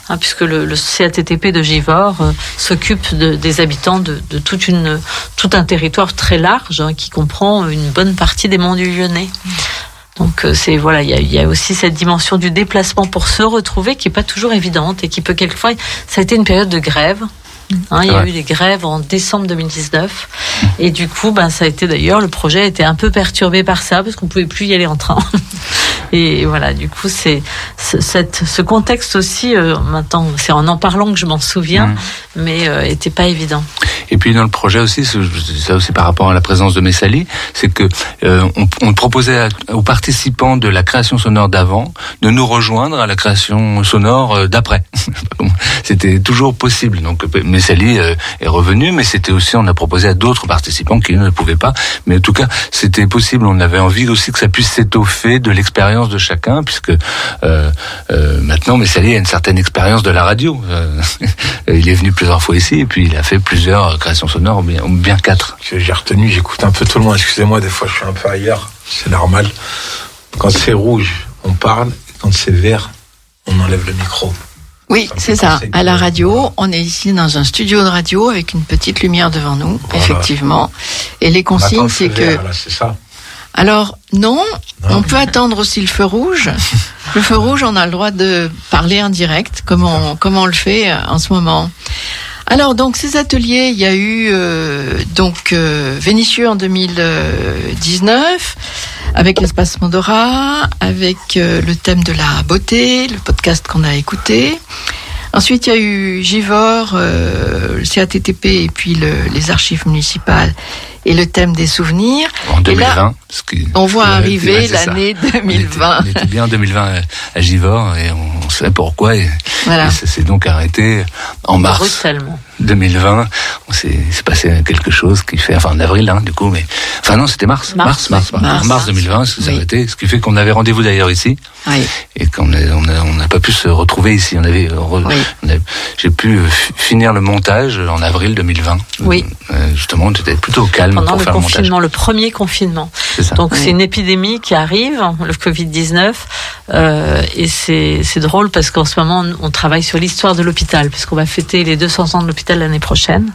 hein, puisque le, le CATTP de Givors euh, s'occupe de- des habitants de, de toute une, tout un territoire très large hein, qui comprend une bonne partie des monts du Lyonnais. Donc euh, c'est voilà, il y a, il y a aussi cette dimension du déplacement pour se retrouver qui est pas toujours évidente et qui peut quelquefois. Ça a été une période de grève. Hein, il y a eu des grèves en décembre 2019 et du coup, ben ça a été d'ailleurs le projet a été un peu perturbé par ça parce qu'on pouvait plus y aller en train. Et voilà, du coup, c'est ce, contexte aussi. euh, maintenant, c'est en en parlant que je m'en souviens, Mhm. mais euh, était pas évident. Et puis dans le projet aussi, ça aussi par rapport à la présence de Messali, c'est que euh, on, on proposait à- aux participants de la création sonore d'avant de nous rejoindre à la création sonore euh, d'après. C'était toujours possible. Donc euh, Messali euh, est revenu, mais c'était aussi on a proposé à d'autres participants qui ne pouvaient pas. Mais en tout cas, c'était possible. On avait envie aussi que ça puisse s'étoffer de l'expérience de chacun, puisque euh, euh, maintenant Messali a une certaine expérience de la radio. Il est venu plusieurs fois ici et puis il a fait plusieurs créations sonores, bien, bien quatre. j'ai retenu, j'écoute un peu tout le monde. Excusez-moi, des fois je suis un peu ailleurs. C'est normal. Quand c'est rouge, on parle. Quand c'est vert, on enlève le micro. Oui, c'est ça. À la radio, on est ici dans un studio de radio avec une petite lumière devant nous, effectivement. Et les consignes, c'est que vert, là, c'est ça. Alors non, on peut attendre aussi le feu rouge. Le feu rouge, on a le droit de parler en direct, comme on, comme on le fait euh, en ce moment. Alors donc ces ateliers, il y a eu euh, donc euh, Vénitieux en 2019 avec l'espace Mondora, avec euh, le thème de la beauté, le podcast qu'on a écouté. Ensuite, il y a eu Givor, euh, le CATTP et puis le- les archives municipales et le thème des souvenirs. En Et là, 2020, ce qui- on voit Ouais, arriver l'année 2020. On était bien en 2020 à- Givors et on sait pourquoi. Et, Voilà. et ça s'est donc arrêté en mars Brutalement. 2020. On s'est c'est passé quelque chose qui fait, enfin en avril, hein, du coup, mais enfin non, c'était mars, Mars, mars, mars, oui. mars, Mars. mars 2020, ça s'est arrêté, ce qui fait qu'on avait rendez-vous d'ailleurs ici Oui. et qu'on n'a pas pu se retrouver ici. On avait, re- on a- j'ai pu euh, fi- finir le montage en avril 2020. Oui. Euh, justement, j'étais plutôt calme pendant pour le faire le montage. confinement, le premier confinement. C'est ça. Donc Oui. c'est une épidémie qui arrive, le Covid-19, euh, et c'est c'est drôle parce qu'en ce moment on, on travaille sur l'histoire de l'hôpital, puisqu'on va fêter les 200 ans de l'hôpital l'année prochaine,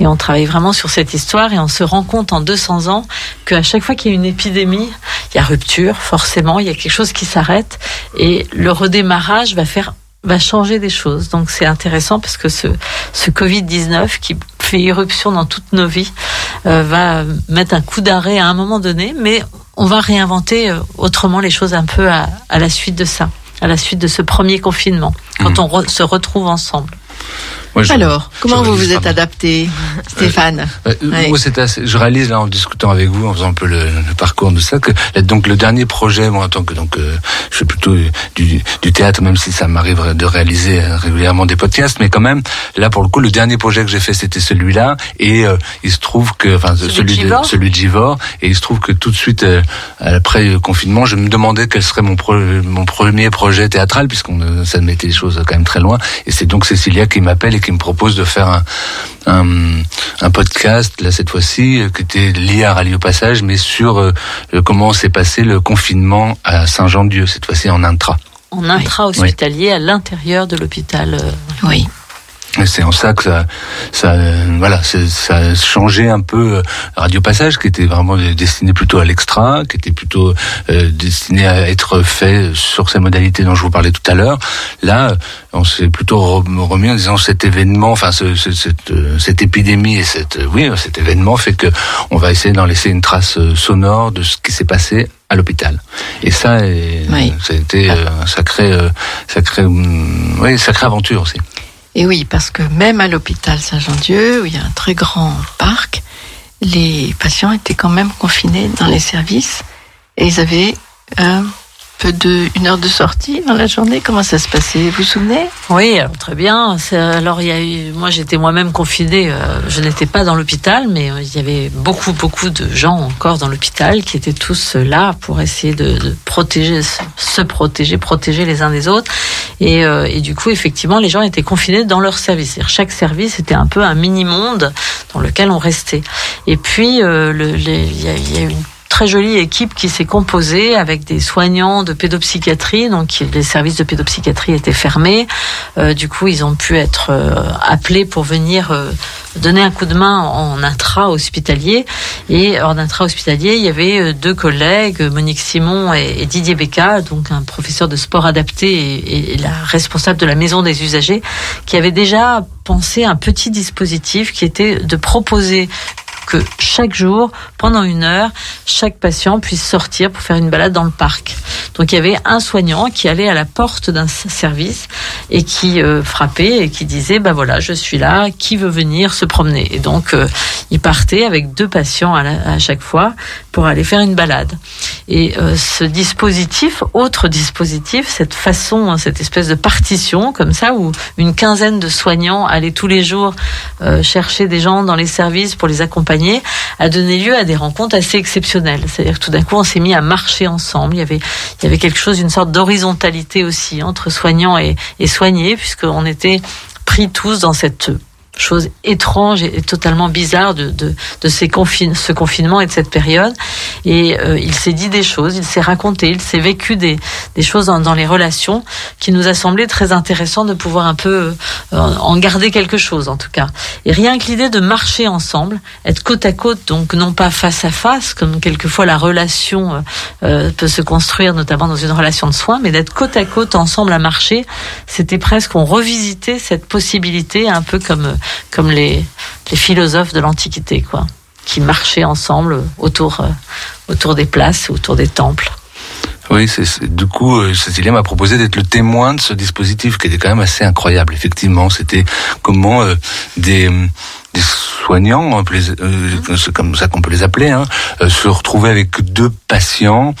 et on travaille vraiment sur cette histoire et on se rend compte en 200 ans qu'à chaque fois qu'il y a une épidémie, il y a rupture, forcément, il y a quelque chose qui s'arrête, et le redémarrage va faire va changer des choses. Donc c'est intéressant parce que ce, ce Covid-19 qui fait irruption dans toutes nos vies, euh, va mettre un coup d'arrêt à un moment donné, mais on va réinventer euh, autrement les choses un peu à, à la suite de ça, à la suite de ce premier confinement, quand on re- se retrouve ensemble. Moi, je- Alors, comment vous vous êtes adapté, Stéphane Euh, Ouais. Moi, c'est assez- je réalise là en discutant avec vous, en faisant un peu le, le parcours de ça, que là, donc le dernier projet, moi en tant que donc euh, je fais plutôt du, du théâtre, même si ça m'arrive de réaliser euh, régulièrement des podcasts, mais quand même là pour le coup, le dernier projet que j'ai fait, c'était celui-là, et euh, il se trouve que, enfin Celui de celui de, Givors celui de Givors, et il se trouve que tout de suite euh, après le confinement, je me demandais quel serait mon pro- mon premier projet théâtral, puisqu'on euh, ça mettait les choses quand même très loin, et c'est donc Cécilia qui m'appelle et qui me propose de faire un, un, un podcast, là cette fois-ci, euh, qui était lié à Radio Passage, mais sur euh, comment s'est passé le confinement à Saint-Jean-de-Dieu, cette fois-ci en intra. En intra-hospitalier, à l'intérieur de l'hôpital. euh, Oui. Et c'est en ça que ça, ça, euh, voilà, ça a changé un peu euh, Radio Passage, qui était vraiment destiné plutôt à l'extra, qui était plutôt euh, destiné à être fait sur ces modalités dont je vous parlais tout à l'heure. Là, euh, on s'est plutôt re- remis en disant cet événement, enfin ce- ce- cette, cette épidémie et cette, oui, cet événement fait que on va essayer d'en laisser une trace sonore de ce qui s'est passé à l'hôpital. Et ça, euh, ça a été euh, un sacré, euh, sacré, hum, oui, sacrée aventure aussi. Et oui, parce que même à l'hôpital Saint-Jean-Dieu, où il y a un très grand parc, les patients étaient quand même confinés dans les services et ils avaient peu de une heure de sortie dans la journée. Comment ça se passait? Vous vous souvenez? Oui, très bien. Alors il y a eu, moi j'étais moi-même confinée. euh, je n'étais pas dans l'hôpital, mais euh, il y avait beaucoup beaucoup de gens encore dans l'hôpital qui étaient tous euh, là pour essayer de, protéger, se- protéger, protéger les uns des autres. Et, du coup, effectivement, les gens étaient confinés dans leur service. Chaque service était un peu un mini monde dans lequel on restait. Et puis il y, y a eu une très jolie équipe qui s'est composée avec des soignants de pédopsychiatrie. Donc les services de pédopsychiatrie étaient fermés. Euh, du coup, ils ont pu être euh, appelés pour venir euh, donner un coup de main en intra-hospitalier. Et en intra-hospitalier, il y avait deux collègues, Monique Simon et, Didier Becca, donc un professeur de sport adapté et la responsable de la maison des usagers, qui avaient déjà pensé un petit dispositif qui était de proposer que chaque jour, pendant une heure, chaque patient puisse sortir pour faire une balade dans le parc. Donc il y avait un soignant qui allait à la porte d'un service et qui euh, frappait et qui disait bah voilà je suis là, qui veut venir se promener? Et donc euh, il partait avec deux patients à chaque fois pour aller faire une balade. Et euh, ce dispositif, autre dispositif, cette façon, hein, cette espèce de partition comme ça où une quinzaine de soignants allaient tous les jours euh, chercher des gens dans les services pour les accompagner, a donné lieu à des rencontres assez exceptionnelles. C'est-à-dire que tout d'un coup, on s'est mis à marcher ensemble. Il y avait, quelque chose, une sorte d'horizontalité aussi entre soignants et soignés, puisqu'on était pris tous dans cette chose étrange et, totalement bizarre de, de, de ces confine, ce confinement et de cette période. Et euh, il s'est dit des choses, il s'est raconté, il s'est vécu des, des choses dans, dans les relations qui nous a semblé très intéressant de pouvoir un peu euh, en garder quelque chose en tout cas. Et rien que l'idée de marcher ensemble, être côte à côte, donc non pas face à face, comme quelquefois la relation euh, euh, peut se construire, notamment dans une relation de soins, mais d'être côte à côte ensemble à marcher, c'était presque, on revisitait cette possibilité, un peu comme, comme les, philosophes de l'Antiquité, quoi, qui marchaient ensemble autour, euh, autour des places, autour des temples. Oui, du coup, euh, Cécilia m'a proposé d'être le témoin de ce dispositif qui était quand même assez incroyable. Effectivement, c'était comment euh, des, des soignants, euh, c'est comme ça qu'on peut les appeler, hein, euh, se retrouver avec deux patients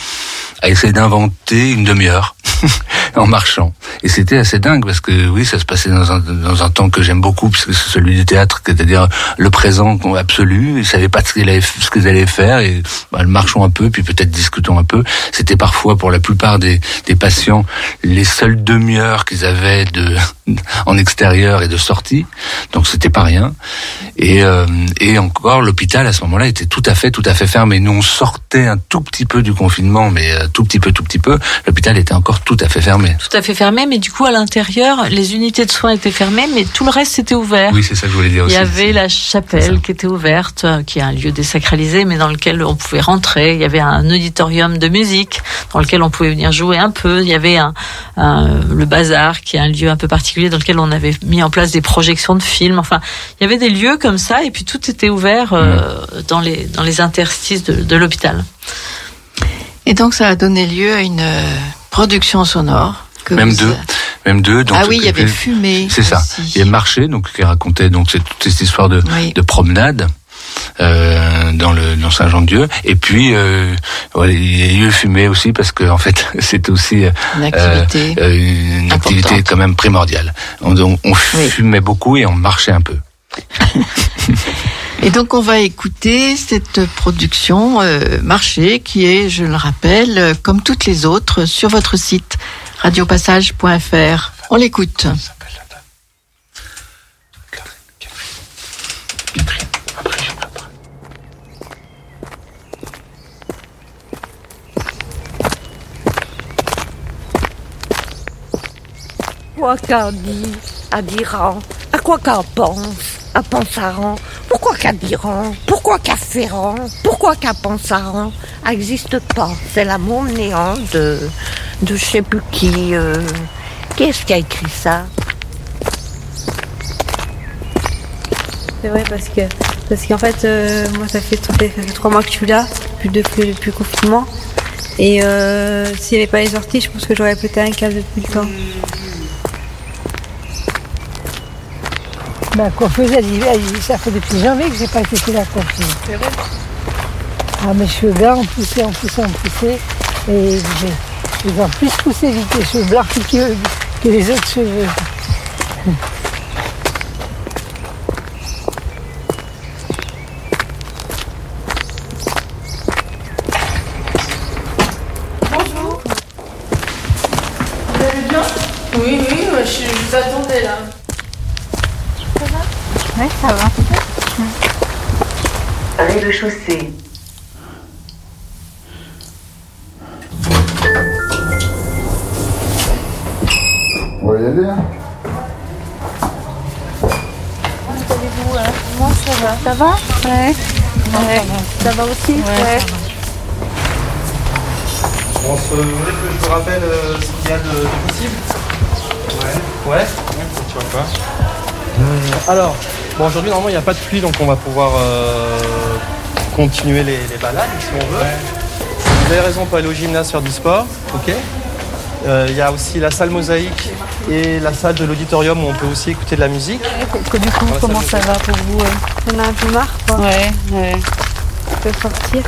à essayer d'inventer une demi-heure en marchant. Et c'était assez dingue parce que oui, ça se passait dans un, dans un temps que j'aime beaucoup puisque c'est celui du théâtre, c'est-à-dire le présent absolu. Ils savaient pas ce qu'ils allaient, ce qu'ils allaient faire et bah, marchons un peu, puis peut-être discutons un peu. C'était parfois pour la plupart des, des patients les seules demi-heures qu'ils avaient de en extérieur et de sortie, donc c'était pas rien. Et, euh, et encore, l'hôpital à ce moment-là était tout à fait, tout à fait fermé. Nous on sortait un tout petit peu du confinement, mais euh, tout petit peu, tout petit peu. L'hôpital était encore tout à fait fermé. Tout à fait fermé, mais du coup, à l'intérieur, les unités de soins étaient fermées, mais tout le reste était ouvert. Oui, c'est ça que je voulais dire Il aussi. y avait la chapelle qui était ouverte, euh, qui est un lieu désacralisé, mais dans lequel on pouvait rentrer. Il y avait un auditorium de musique dans lequel on pouvait venir jouer un peu. Il y avait un, un- le bazar, qui est un lieu un peu particulier particulier dans lequel on avait mis en place des projections de films. Enfin, il y avait des lieux comme ça, et puis tout était ouvert euh, dans les dans les interstices de, de l'hôpital. Et donc ça a donné lieu à une euh, production sonore. Que même vous- deux, même deux. Donc Ah oui, il y avait que- Fumée C'est ça. Il y a Marché, donc qui racontait donc cette, toute cette histoire de, de promenade. Euh, dans le dans Saint-Jean-de-Dieu. Et puis euh, ouais, il y a eu Fumée aussi parce que en fait c'est aussi euh, Une activité euh, une activité quand même primordiale. On, on, on fumait beaucoup et on marchait un peu. Et donc on va écouter cette production euh, marché qui est, je le rappelle, euh, comme toutes les autres, sur votre site radiopassage.fr. On l'écoute. Quoi qu'à dit, à Diran, à quoi qu'à pense, à Pensaran, pourquoi qu'à Diran, pourquoi qu'à Ferrand, pourquoi qu'à Pensaran, n'existe pas. C'est l'amour néant de, de je sais plus qui. euh, qui est-ce qui a écrit ça? C'est vrai parce que parce qu'en fait euh, moi ça fait, ça fait trois mois que je suis là, depuis, depuis le confinement. Et euh, s'il n'y avait pas les sorties, je pense que j'aurais pété un câble depuis le temps. Ma coiffeuse, elle ça fait depuis janvier que j'ai pas été la coiffeuse. C'est vrai Ah, mes cheveux blancs ont poussé, ont poussé, ont poussé. Et ils ont plus poussé vite les cheveux blancs que, que les autres cheveux. Rez-de-chaussée. On va y aller, hein Allez-vous, hein Moi, ça va. Ça va Ouais. Ouais. Ça va aussi Ouais. Bon, ce- vous voulez que je vous rappelle euh, ce qu'il y a de, de possible Ouais. Ouais Tu vois quoi Euh, Alors, bon, aujourd'hui, normalement, il n'y a pas de pluie, donc on va pouvoir euh, continuer les, les balades si on veut. Vous avez raison pour aller au gymnase faire du sport, ok Euh, Il y a aussi la salle mosaïque et la salle de l'auditorium où on peut aussi écouter de la musique. Que du coup, comment ça va pour vous euh On a un peu marre quoi. Ouais, ouais. On peut sortir.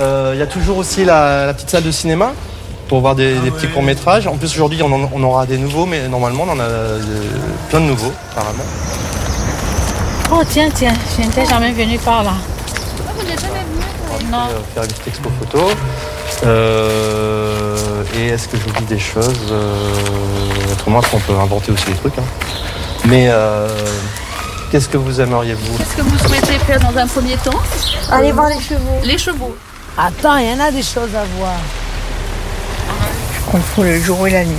Euh, Il y a toujours aussi la, la petite salle de cinéma pour voir des, des petits courts-métrages. En plus, aujourd'hui, on, on aura des nouveaux, mais normalement, on en a euh, plein de nouveaux, apparemment. Oh tiens, tiens, je n'étais jamais venue par là. On va faire une petite expo photo. Euh, et est-ce que j'oublie des choses Euh, Autrement, on peut inventer aussi des trucs. hein? Mais euh, qu'est-ce que vous aimeriez, vous? Qu'est-ce que vous souhaitez faire dans un premier temps? Allez voir les chevaux. Les chevaux. Attends, il y en a des choses à voir. Je confonds le jour et la nuit.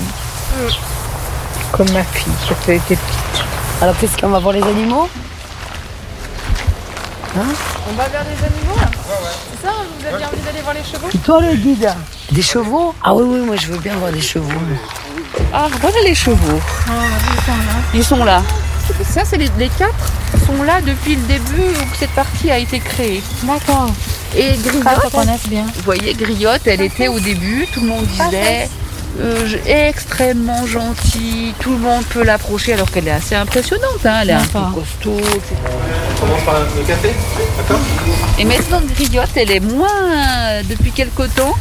Comme ma fille quand elle était petite. Alors qu'est-ce qu'on va voir les animaux? Hein On va vers les animaux là C'est ça Vous aviez envie d'aller voir les chevaux Toi le guide. Des chevaux? Ah oui, oui, moi je veux bien voir des chevaux. Ah, voilà les chevaux. Ils sont là. Ça, c'est les, les quatre sont là depuis le début où cette partie a été créée. D'accord. Et Griotte, bien. vous voyez, Griotte, elle était au début, tout le monde disait je- extrêmement gentille, tout le monde peut l'approcher alors qu'elle est assez impressionnante, hein, elle est un peu costaud, etc. On commence par le café D'accord Et maintenant, Griotte, elle est moins, euh, depuis quelque temps,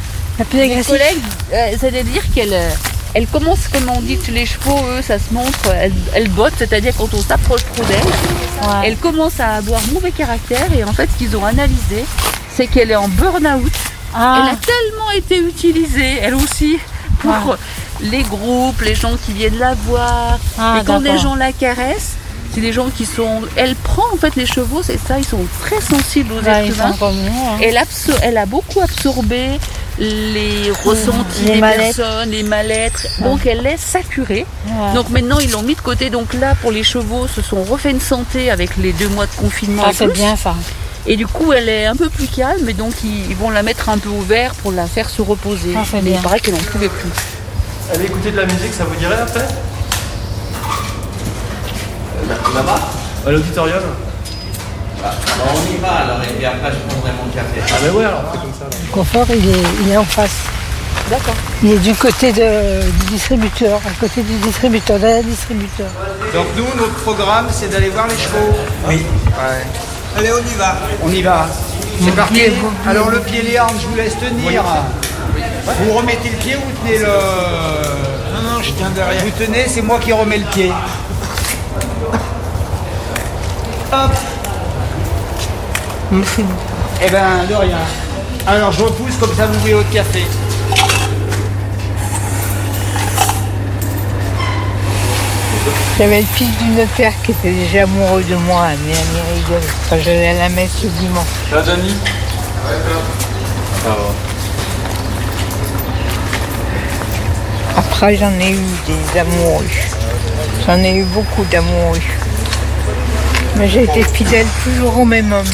plus mes agressive. collègues, euh, c'est-à-dire qu'elle euh, elle commence, comme on dit, les chevaux, eux, ça se montre, elle, elle botte, c'est-à-dire quand on s'approche trop d'elle, elle commence à avoir mauvais caractère et en fait, ce qu'ils ont analysé, c'est qu'elle est en burn-out. Ah. Elle a tellement été utilisée, elle aussi, pour les groupes, les gens qui viennent la voir. Ah, et quand des gens la caressent, c'est des gens qui sont. Elle prend en fait les chevaux, c'est ça, ils sont très sensibles aux Bah, êtres humains. hein. elle, absor- elle a beaucoup absorbé les ressentis Les des personnes, les mal-être. Donc elle laisse saturée. Ouais. Donc maintenant ils l'ont mis de côté. Donc là pour les chevaux, se sont refait une santé avec les deux mois de confinement. Ah, c'est bien ça. Et du coup, elle est un peu plus calme, et donc ils, ils vont la mettre un peu au vert pour la faire se reposer. Ah, c'est Mais il paraît qu'elle n'en pouvait plus. Allez écouter de la musique, ça vous dirait après Là-bas À l'auditorium Bah, on y va alors, et puis après je prendrai mon café. Ah ben ouais, alors c'est comme ça. là. Le confort, il est, il est en face. D'accord. Il est du côté de- du distributeur, à côté du distributeur, derrière le distributeur. Donc nous, notre programme, c'est d'aller voir les chevaux. Oui. Allez, on y va. On y va. C'est parti. Alors le pied les hanches, je vous laisse tenir. Vous remettez le pied, vous tenez le... Non, non, je tiens derrière. Vous tenez, c'est moi qui remets le pied. Hop. Eh ben, de rien. Alors je repousse, comme ça vous voulez votre café. J'avais le fils du notaire qui était déjà amoureux de moi, mais à rigole, quand j'allais à la messe le dimanche. Là, Denis Après, j'en ai eu des amoureux. J'en ai eu beaucoup d'amoureux. Mais j'ai été fidèle toujours au même homme.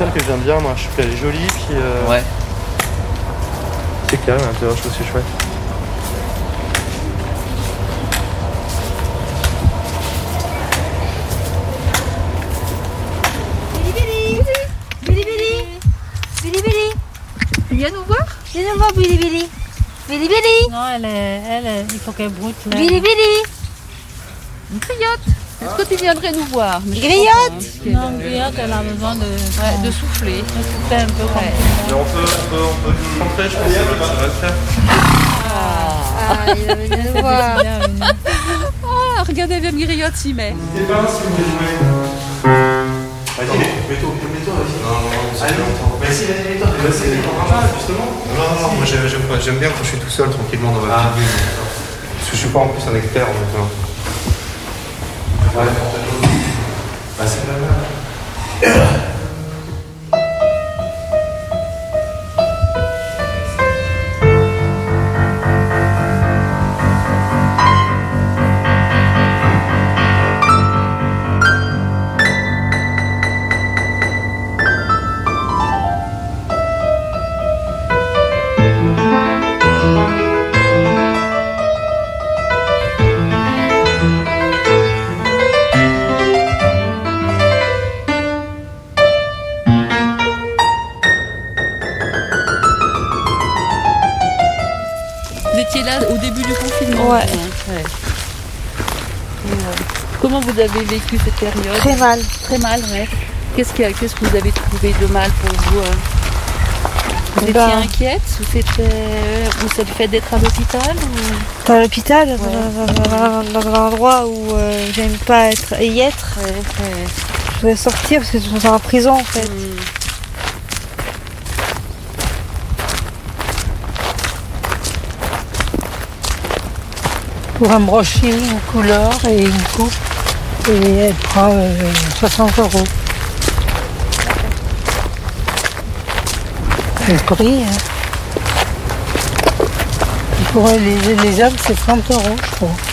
Salle que j'aime bien, moi. Je trouve qu'elle est jolie, puis. euh, Ouais. C'est calme, l'intérieur, je trouve que c'est chouette. Billy Billy Billy Billy Billy Tu viens nous voir Viens nous voir Billy Billy Billy Billy Non, elle, est, elle est- il faut qu'elle broute. là. Billy Billy Une griotte. Est-ce que tu viendrais nous voir Griotte Non, Griotte, elle a besoin de, Ouais, de souffler. de souffler un peu Mais on peut, on peut, on peut juste rentrer, je pense que ça va, le faire. Ah, il va venir nous voir. Ah, regardez, même griotte s'y met. N'hésitez pas si vous voulez jouer. Vas-y, mets-toi, mets-toi, vas-y. Non, non, non, longtemps. Mais si, vas-y, mets-toi. Vas-y, c'est justement. Non, non, non, moi j'aime bien quand je suis tout seul, tranquillement dans ma petite bulle. Parce que je suis pas en plus un expert en même temps. Ouais, bah c'est pas mal. Vous vous avez vécu cette période Très mal. Très mal, ouais. Qu'est-ce que, qu'est-ce que vous avez trouvé de mal pour vous euh Vous étiez Ben- inquiète ou c'était ou c'est le fait d'être à l'hôpital ou... À l'hôpital, dans- dans, dans un endroit où euh, j'aime pas être, y être. Je voudrais sortir parce que je suis en prison en fait. Pour un brushing, une couleur et une coupe. Et elle prend euh, 60 euros. C'est le prix. Hein. Pour les, les hommes, c'est 30 euros, je crois.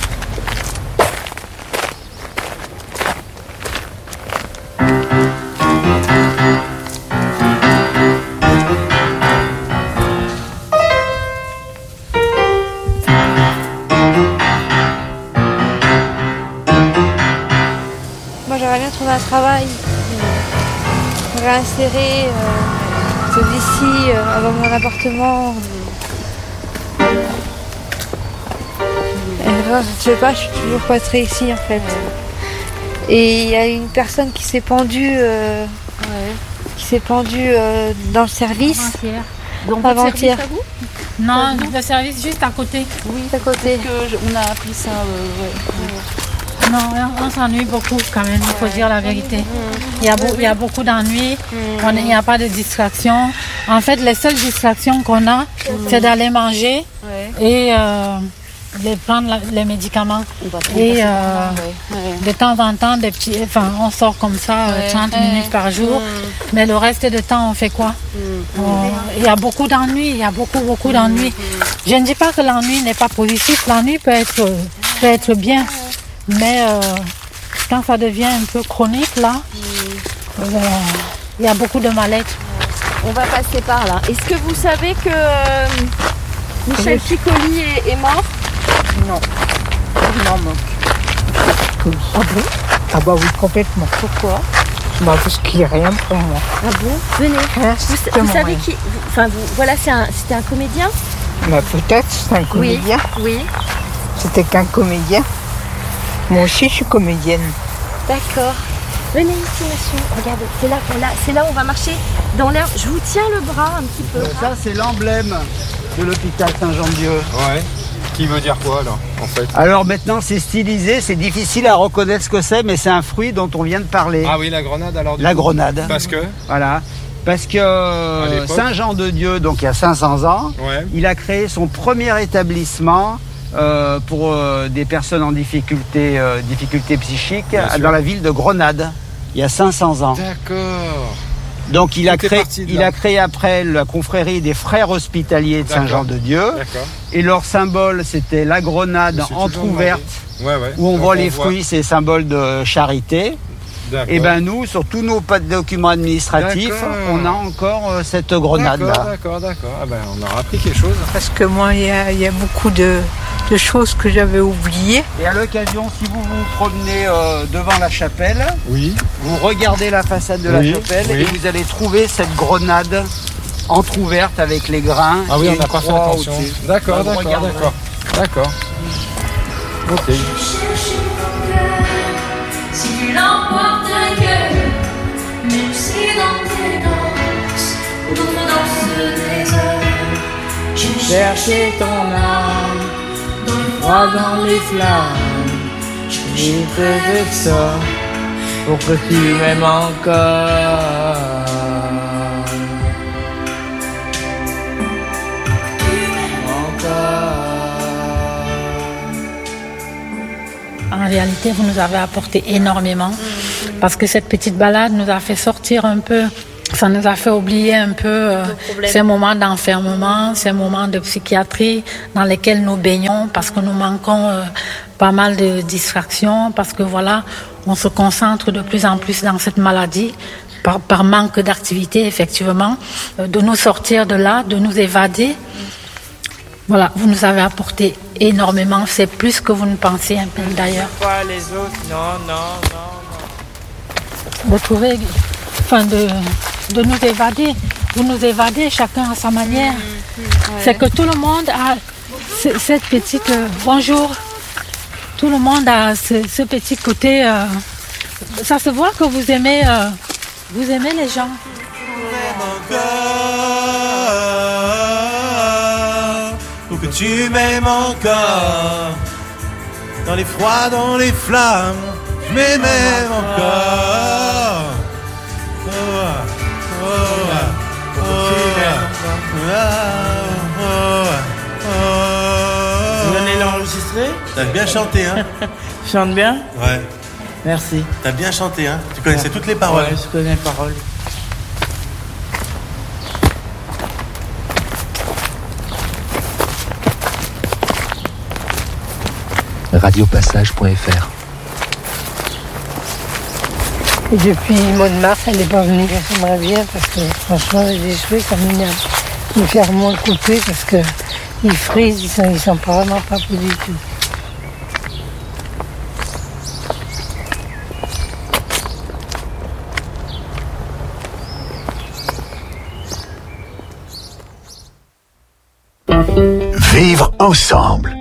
Me réinsérer, euh, celui-ci, euh, avoir mon appartement. Là, je sais pas, je suis toujours pas très ici en fait. Et il y a une personne qui s'est pendue, euh, qui s'est pendue euh, dans le service. Avant-hier. Donc, votre Avant-hier. service à vous Non, le service juste à côté. Oui, à côté. Que je- on a appris ça. euh, ouais. Non, on- s'ennuie beaucoup quand même, il faut dire la vérité. Il y a, beau- il y a beaucoup d'ennuis, il n'y a pas de distraction. En fait, les seules distractions qu'on a, c'est d'aller manger et euh, de prendre la- les médicaments. Et euh, de temps en temps, des petits, enfin, on sort comme ça euh, Ouais. 30 Ouais. minutes par jour. Mais le reste du temps, on fait quoi? On- Il y a beaucoup d'ennuis, il y a beaucoup, beaucoup d'ennuis. Je ne dis pas que l'ennui n'est pas positif, l'ennui peut être, peut être bien. Mais euh, quand ça devient un peu chronique, là, euh, il y a beaucoup de mal-être. On va passer par là. Est-ce que vous savez que euh, Michel Piccoli est, est mort? Non. Non, non. Ah bon? Ah bah oui, complètement. Pourquoi? Bah parce qu'il n'y a rien pour moi. Ah bon? Venez. Vous, savez rien. qui vous- Enfin, vous, voilà, un- c'était un comédien? Bah peut-être, c'est un comédien. Oui. C'était qu'un comédien. Moi aussi, je suis comédienne. D'accord. Venez ici, monsieur. Regardez, c'est là, qu'on c'est là où on va marcher dans l'air. Je vous tiens le bras un petit peu. Ça, c'est l'emblème de l'hôpital Saint-Jean-de-Dieu. Ouais. Qui veut dire quoi alors, en fait? Alors maintenant, c'est stylisé, c'est difficile à reconnaître ce que c'est, mais c'est un fruit dont on vient de parler. Ah oui, la grenade alors. du La coup grenade. Parce que? Voilà. Parce que euh, l'époque Saint-Jean-de-Dieu, donc il y a 500 ans, Ouais. il a créé son premier établissement euh, pour euh, des personnes en difficulté, euh, difficulté psychique dans la ville de Grenade, il y a 500 ans. D'accord. Donc il a, créé, il a créé après la confrérie des frères hospitaliers de. Saint-Jean-de-Dieu. D'accord. Et leur symbole, c'était la grenade entrouverte, Ouais, ouais. où on Donc, voit les voit- fruits, c'est symbole de charité. Et ben nous, sur tous nos pas de documents administratifs, on a encore euh, cette grenade D'accord, là. d'accord, d'accord. Ah ben, on aura appris quelque chose. Parce que moi, il y a, il y a beaucoup de, de choses que j'avais oubliées. Et à l'occasion, si vous vous promenez euh, devant la chapelle, Oui. vous regardez la façade de Oui, la chapelle oui. et vous allez trouver cette grenade entrouverte avec les grains. Ah oui, et on n'a pas fait attention. au-dessus. D'accord, d'accord, d'accord. D'accord. Ok. Si tu l'emportes ailleurs, même si dans tes danses, d'autres dansent des heures, je Chercher ton âme, dans le froid dans les flammes. J'ai fait de ça pour que tu m'aimes encore. En réalité, vous nous avez apporté énormément parce que cette petite balade nous a fait sortir un peu, ça nous a fait oublier un peu euh, ces moments d'enfermement, ces moments de psychiatrie dans lesquels nous baignons parce que nous manquons euh, pas mal de distractions, parce que voilà, on se concentre de plus en plus dans cette maladie. Par, par manque d'activité, effectivement, euh, de nous sortir de là, de nous évader. Voilà, vous nous avez apporté énormément, c'est plus que vous ne pensiez d'ailleurs. Pas les autres, non, non, non. de trouver, enfin de, de nous évader. Vous nous évadez chacun à sa manière. C'est que tout le monde a ce- cette petite euh, bonjour. Tout le monde a ce, ce petit côté. euh, ça se voit que vous aimez, euh, vous aimez les gens. Que tu m'aimes encore Dans les froids, dans les flammes Je m'aime encore Oh, oh, oh. Vous allez l'enregistrer? T'as bien chanté, hein? Chante bien? Ouais. Merci. T'as bien chanté, hein? Tu connaissais toutes les paroles. Ouais, je connais les paroles. radiopassage.fr Et depuis le mois de mars, elle n'est pas venue. J'aimerais bien parce que franchement, j'ai joué comme une âme. Me faire moins couper parce que ils frisent, ils sont, ils sont pas vraiment pas beaux du tout. Vivre ensemble.